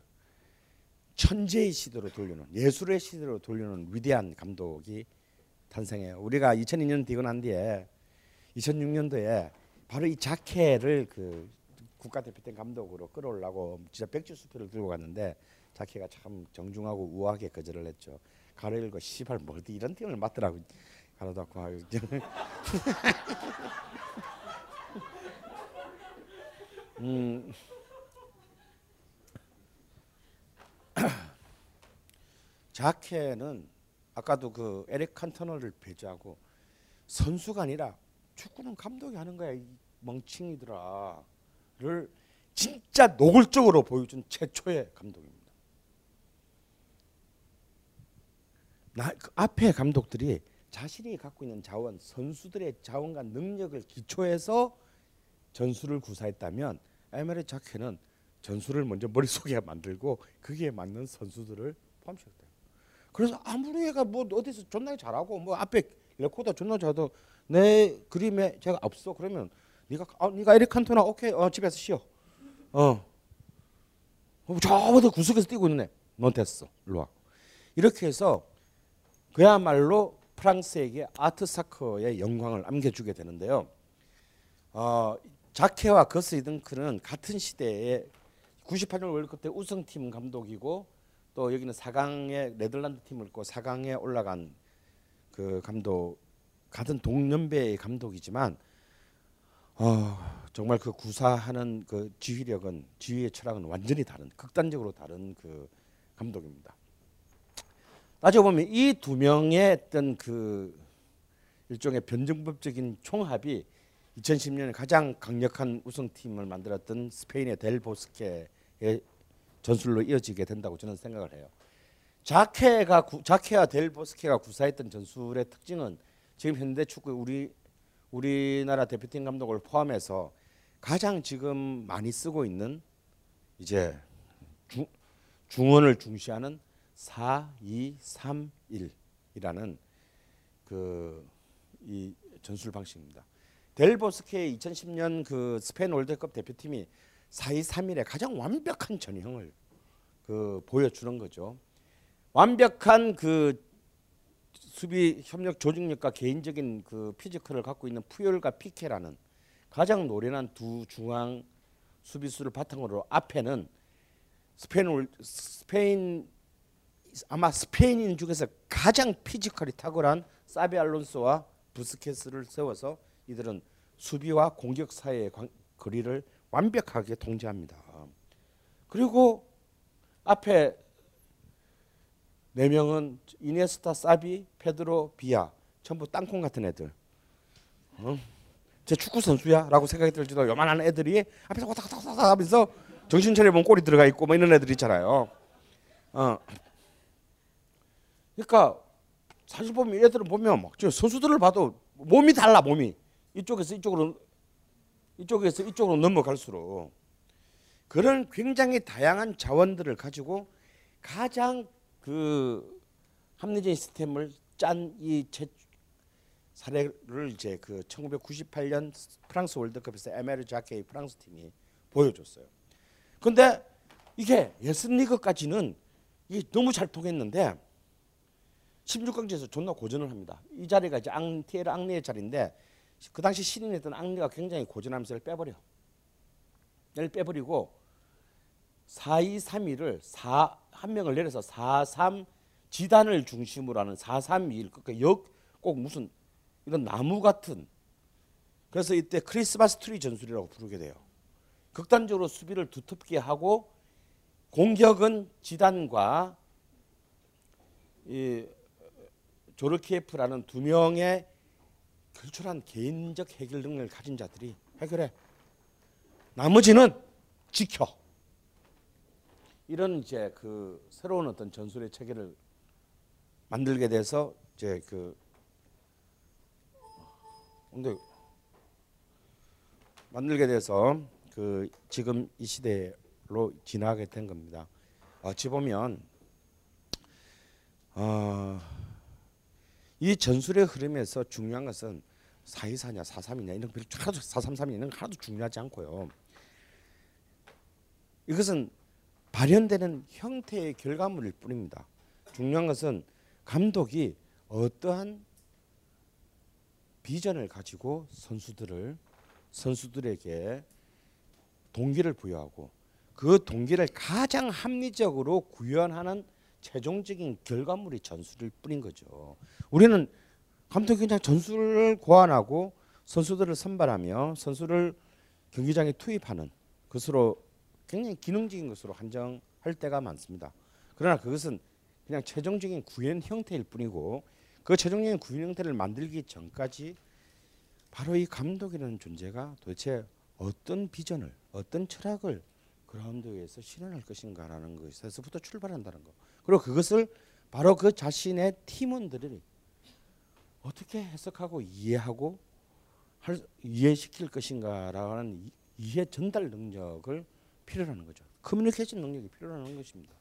천재의 시대로 돌리는 예술의 시대로 돌리는 위대한 감독이 탄생해요. 우리가 2002년 뛰고 난 뒤에 2006년도에 바로 이 자케를 그 국가대표팀 감독으로 끌어올라고 진짜 백지수표를 들고 갔는데 자케가 참 정중하고 우아하게 거절을 했죠. 가로 읽고 씨발 뭐 어디 이런 팀을 맡더라고 가로 닫고 아유. 음. 자케는 아까도 그 에릭 칸터너를 배제하고 선수가 아니라 축구는 감독이 하는 거야 이 멍청이들아를 진짜 노골적으로 보여준 최초의 감독입니다. 나, 그 앞에 감독들이 자신이 갖고 있는 자원, 선수들의 자원과 능력을 기초해서 전술을 구사했다면 에메리 자케는 전술을 먼저 머릿속에 만들고 거기에 맞는 선수들을 포함시켰다. 그래서 아무리 얘가 뭐 어디서 존나 잘하고 뭐 앞에 레코더 존나 잘도 내 그림에 제가 없어. 그러면 네가 아, 네가 에릭 칸토나 오케이 어 집에서 쉬어. 어. 저보다 구석에서 뛰고 있네 넌 됐어. 일로 와. 이렇게 해서 그야말로 프랑스에게 아트 사커의 영광을 안겨주게 되는데요. 어, 자케와 거스 이등크는 같은 시대에 98년 월드컵 때 우승팀 감독이고 또 여기는 4강에 네덜란드 팀을 고 4강에 올라간 그 감독 같은 동년배의 감독이지만 어, 정말 그 구사하는 그 지휘력은 지휘의 철학은 완전히 다른 극단적으로 다른 그 감독입니다. 따져 보면 이 두 명의 어떤 그 일종의 변증법적인 총합이 2010년에 가장 강력한 우승팀을 만들었던 스페인의 델 보스케의 전술로 이어지게 된다고 저는 생각을 해요. 자케가 구, 자케와 델 보스케가 구사했던 전술의 특징은 지금 현대 축구 우리 우리나라 대표팀 감독을 포함해서 가장 지금 많이 쓰고 있는 이제 중, 중원을 중시하는 4, 2, 3, 1이라는 그 이 전술 방식입니다. 델 보스케의 2010년 그 스페인 월드컵 대표팀이 4-2-3-1의 가장 완벽한 전형을 그 보여주는 거죠. 완벽한 그 수비 협력 조직력과 개인적인 그 physical을 갖고 있는 푸욜과 피케라는 가장 노련한 두 중앙 수비수를 바탕으로 앞에는 스페인 스페인 아마 스페인인 중에서 가장 피지컬이 탁월한 사비 알론소와 부스케스를 세워서 이들은 수비와 공격 사이의 거리를 완벽하게 통제합니다. 그리고 앞에 네 명은 이네스타, 사비, 페드로, 비아 전부 땅콩 같은 애들. 어? 제 축구 선수야라고 생각이 들지도 요만한 애들이 앞에서 왔다 하면서 정신 차려보면 골이 들어가 있고 뭐 이런 애들 있잖아요. 어. 그러니까 사실 보면 애들은 보면 막저 선수들을 봐도 몸이 달라 몸이 이쪽에서 이쪽으로 이쪽에서 이쪽으로 넘어갈수록 그런 굉장히 다양한 자원들을 가지고 가장 그 합리적인 시스템을 짠 이 사례를 이제 그 1998년 프랑스 월드컵에서 에메르 자케의 프랑스 팀이 보여줬어요. 근데 이게 예선리그까지는 이게 너무 잘 통했는데 16강전에서 존나 고전을 합니다. 이 자리가 이제 앙 티에르 앙리의 자리인데 그 당시 신인했던 앙리가 굉장히 얘를 빼버려. 얘를 빼버리고 4-2-3-1을 4, 한 명을 내려서 4-3 지단을 중심으로 하는 4-3-2를 그러니까 역꼭 무슨 이런 나무 같은 그래서 이때 크리스마스 트리 전술이라고 부르게 돼요. 극단적으로 수비를 두텁게 하고 공격은 지단과 이 조르카에프라는 두 명의 걸출한 개인적 해결 능력을 가진 자들이 해결해. 나머지는 지켜. 이런 이제 그 새로운 어떤 전술의 체계를 만들게 돼서 이제 그 근데 만들게 돼서 그 지금 이 시대로 지나게 된 겁니다. 어찌 보면 어, 이 전술의 흐름에서 중요한 것은 424냐 432냐 이런 거 하나도 433이 이런 거 하나도 중요하지 않고요. 이것은 발현되는 형태의 결과물일 뿐입니다. 중요한 것은 감독이 어떠한 비전을 가지고 선수들을 선수들에게 동기를 부여하고 그 동기를 가장 합리적으로 구현하는 최종적인 결과물이 전술일 뿐인 거죠. 우리는 감독이 그냥 전술을 고안하고 선수들을 선발하며 선수를 경기장에 투입하는 것으로 굉장히 기능적인 것으로 한정할 때가 많습니다. 그러나 그것은 그냥 최종적인 구현 형태일 뿐이고 그 최종적인 구현 형태를 만들기 전까지 바로 이 감독이라는 존재가 도대체 어떤 비전을 어떤 철학을 그라운드에서 실현할 것인가라는 것에서부터 출발한다는 거. 그리고 그것을 바로 그 자신의 팀원들이 어떻게 해석하고 이해하고 할, 이해시킬 것인가라는 이해 전달 능력을 필요로 하는 거죠. 커뮤니케이션 능력이 필요로 는 것입니다.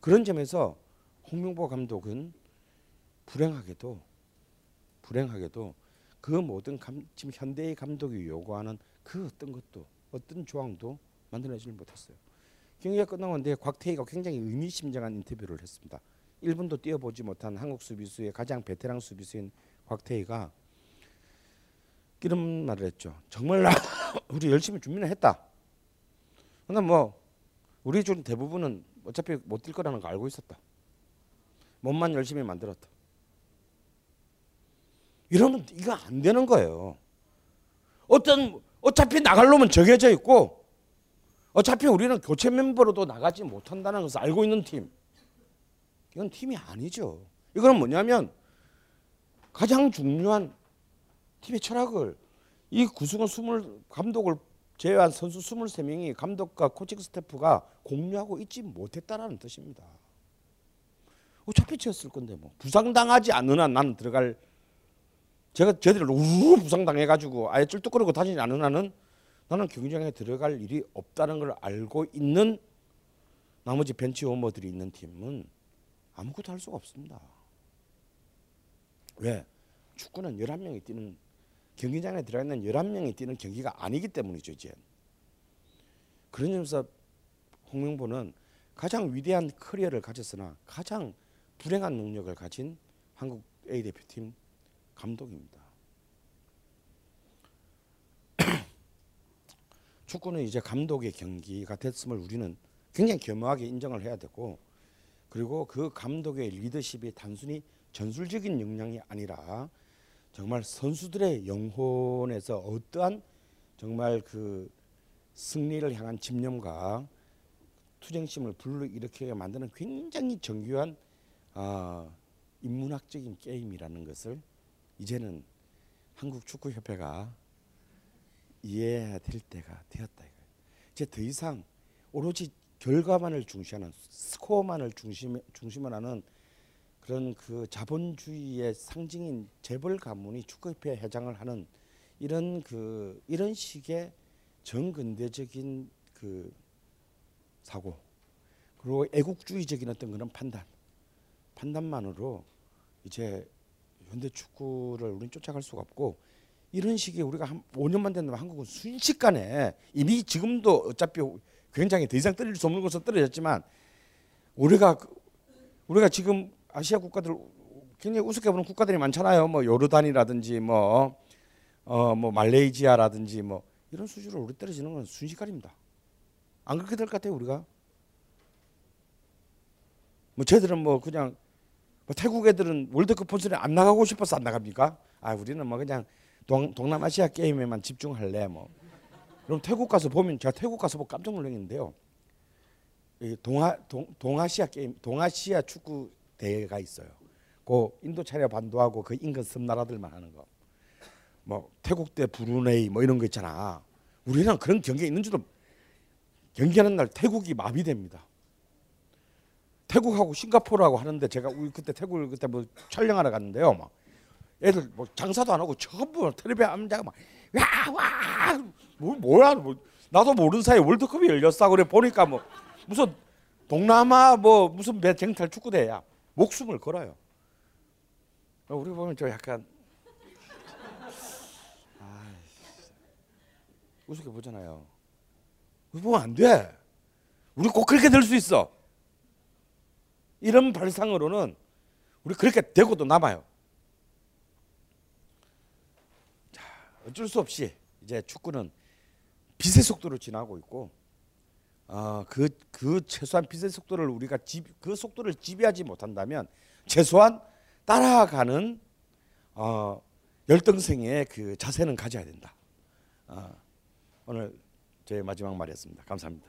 그런 점에서 홍명보 감독은 불행하게도 불행하게도 그 모든 감, 지금 현대의 감독이 요구하는 그 어떤 것도 어떤 조항도 만들어내지 못했어요. 경기가 끝나고 는데 곽태희가 굉장히 의미심장한 인터뷰를 했습니다. 1분도 뛰어보지 못한 한국 수비수의 가장 베테랑 수비수인 곽태희가 이런 말을 했죠. 정말 나 우리 열심히 준비는 했다. 근데 뭐 우리 중 대부분은 어차피 못 뛸 거라는 거 알고 있었다. 몸만 열심히 만들었다. 이러면 이거 안 되는 거예요. 어떤 어차피 나갈 놈은 정해져 있고 어차피 우리는 교체 멤버로도 나가지 못한다는 것을 알고 있는 팀. 이건 팀이 아니죠. 이거는 뭐냐면 가장 중요한 팀의 철학을 이 구승원 20 감독을 제외한 선수 23명이 감독과 코칭 스태프가 공유하고 있지 못했다라는 뜻입니다. 어차피 쳤을 건데 뭐 부상당하지 한 나는 들어갈 제가 저들을 우르르 부상당해가지고 아예 쩔뚝거리고 다니지 한은 나는 경기장에 들어갈 일이 없다는 걸 알고 있는 나머지 벤치 워머들이 있는 팀은 아무것도 할 수가 없습니다. 왜? 축구는 11명이 뛰는 경기장에 들어가 있는 11명이 뛰는 경기가 아니기 때문이죠, 이제. 그런 점에서 홍명보는 가장 위대한 커리어를 가졌으나 가장 불행한 능력을 가진 한국 A 대표팀 감독입니다. 축구는 이제 감독의 경기가 됐음을 우리는 굉장히 겸허하게 인정을 해야 되고 그리고 그 감독의 리더십이 단순히 전술적인 역량이 아니라 정말 선수들의 영혼에서 어떠한 정말 그 승리를 향한 집념과 투쟁심을 불러일으키게 만드는 굉장히 정교한 어, 인문학적인 게임이라는 것을 이제는 한국 축구 협회가 이해해야 될 때가 되었다 이거예요. 이제 더 이상 오로지 결과만을 중시하는 스코어만을 중심 중심을 하는 그런 그 자본주의의 상징인 재벌 가문이 축구협회 회장을 하는 이런 그 이런 식의 정근대적인 그 사고 그리고 애국주의적인 어떤 그런 판단 판단만으로 이제 현대 축구를 우리는 쫓아갈 수가 없고 이런 식의 우리가 한 5년만 된다면 한국은 순식간에 이미 지금도 어차피 굉장히 더 이상 떨어질 수 없는 곳은 떨어졌지만 우리가 그- 우리가 지금 아시아 국가들 굉장히 우습게 보는 국가들이 많잖아요. 뭐 요르단이라든지 뭐 어 뭐 말레이시아라든지 뭐 이런 수준으로 우리 떨어지는 건 순식간입니다. 안 그렇게 될 것 같아요, 우리가. 뭐 쟤들은 뭐 그냥 뭐 태국 애들은 월드컵 본선에 안 나가고 싶어서 안 나갑니까? 아 우리는 뭐 그냥 동, 동남아시아 게임에만 집중할래 뭐. 그럼 태국 가서 보면 제가 태국 가서 보고 깜짝 놀랐는데요. 이 동아 동, 동아시아 게임 동아시아 축구 대회가 있어요. 그 인도차리아 반도하고 그 인근 섬 나라들만 하는 거. 뭐 태국 대 브루네이 뭐 이런 거 있잖아. 우리는 그런 경기가 있는 줄도 경기하는 날 태국이 마비됩니다. 태국하고 싱가포르하고 하는데 제가 우리 그때 태국을 그때 뭐 촬영하러 갔는데요. 막 애들 뭐 장사도 안 하고 전부 텔레비 암자가 막 와와 뭐, 뭐야 뭐 나도 모르는 사이에 월드컵이 열렸어 그래 보니까 뭐 무슨 동남아 뭐 무슨 매 쟁탈 축구 대회야 목숨을 걸어요. 우리 보면 저 약간 아, 우습게 보잖아요. 우리 보면 안 돼. 우리 꼭 그렇게 될 수 있어. 이런 발상으로는 우리 그렇게 되고도 남아요. 어쩔 수 없이 이제 축구는 빛의 속도로 지나고 있고, 어, 그, 그 최소한 빛의 속도를 우리가 지, 그 속도를 지배하지 못한다면 최소한 따라가는 어, 열등생의 그 자세는 가져야 된다. 어, 오늘 제 마지막 말이었습니다. 감사합니다.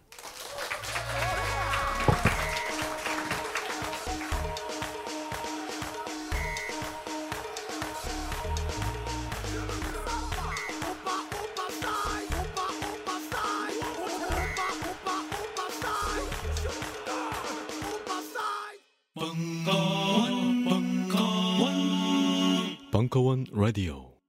벙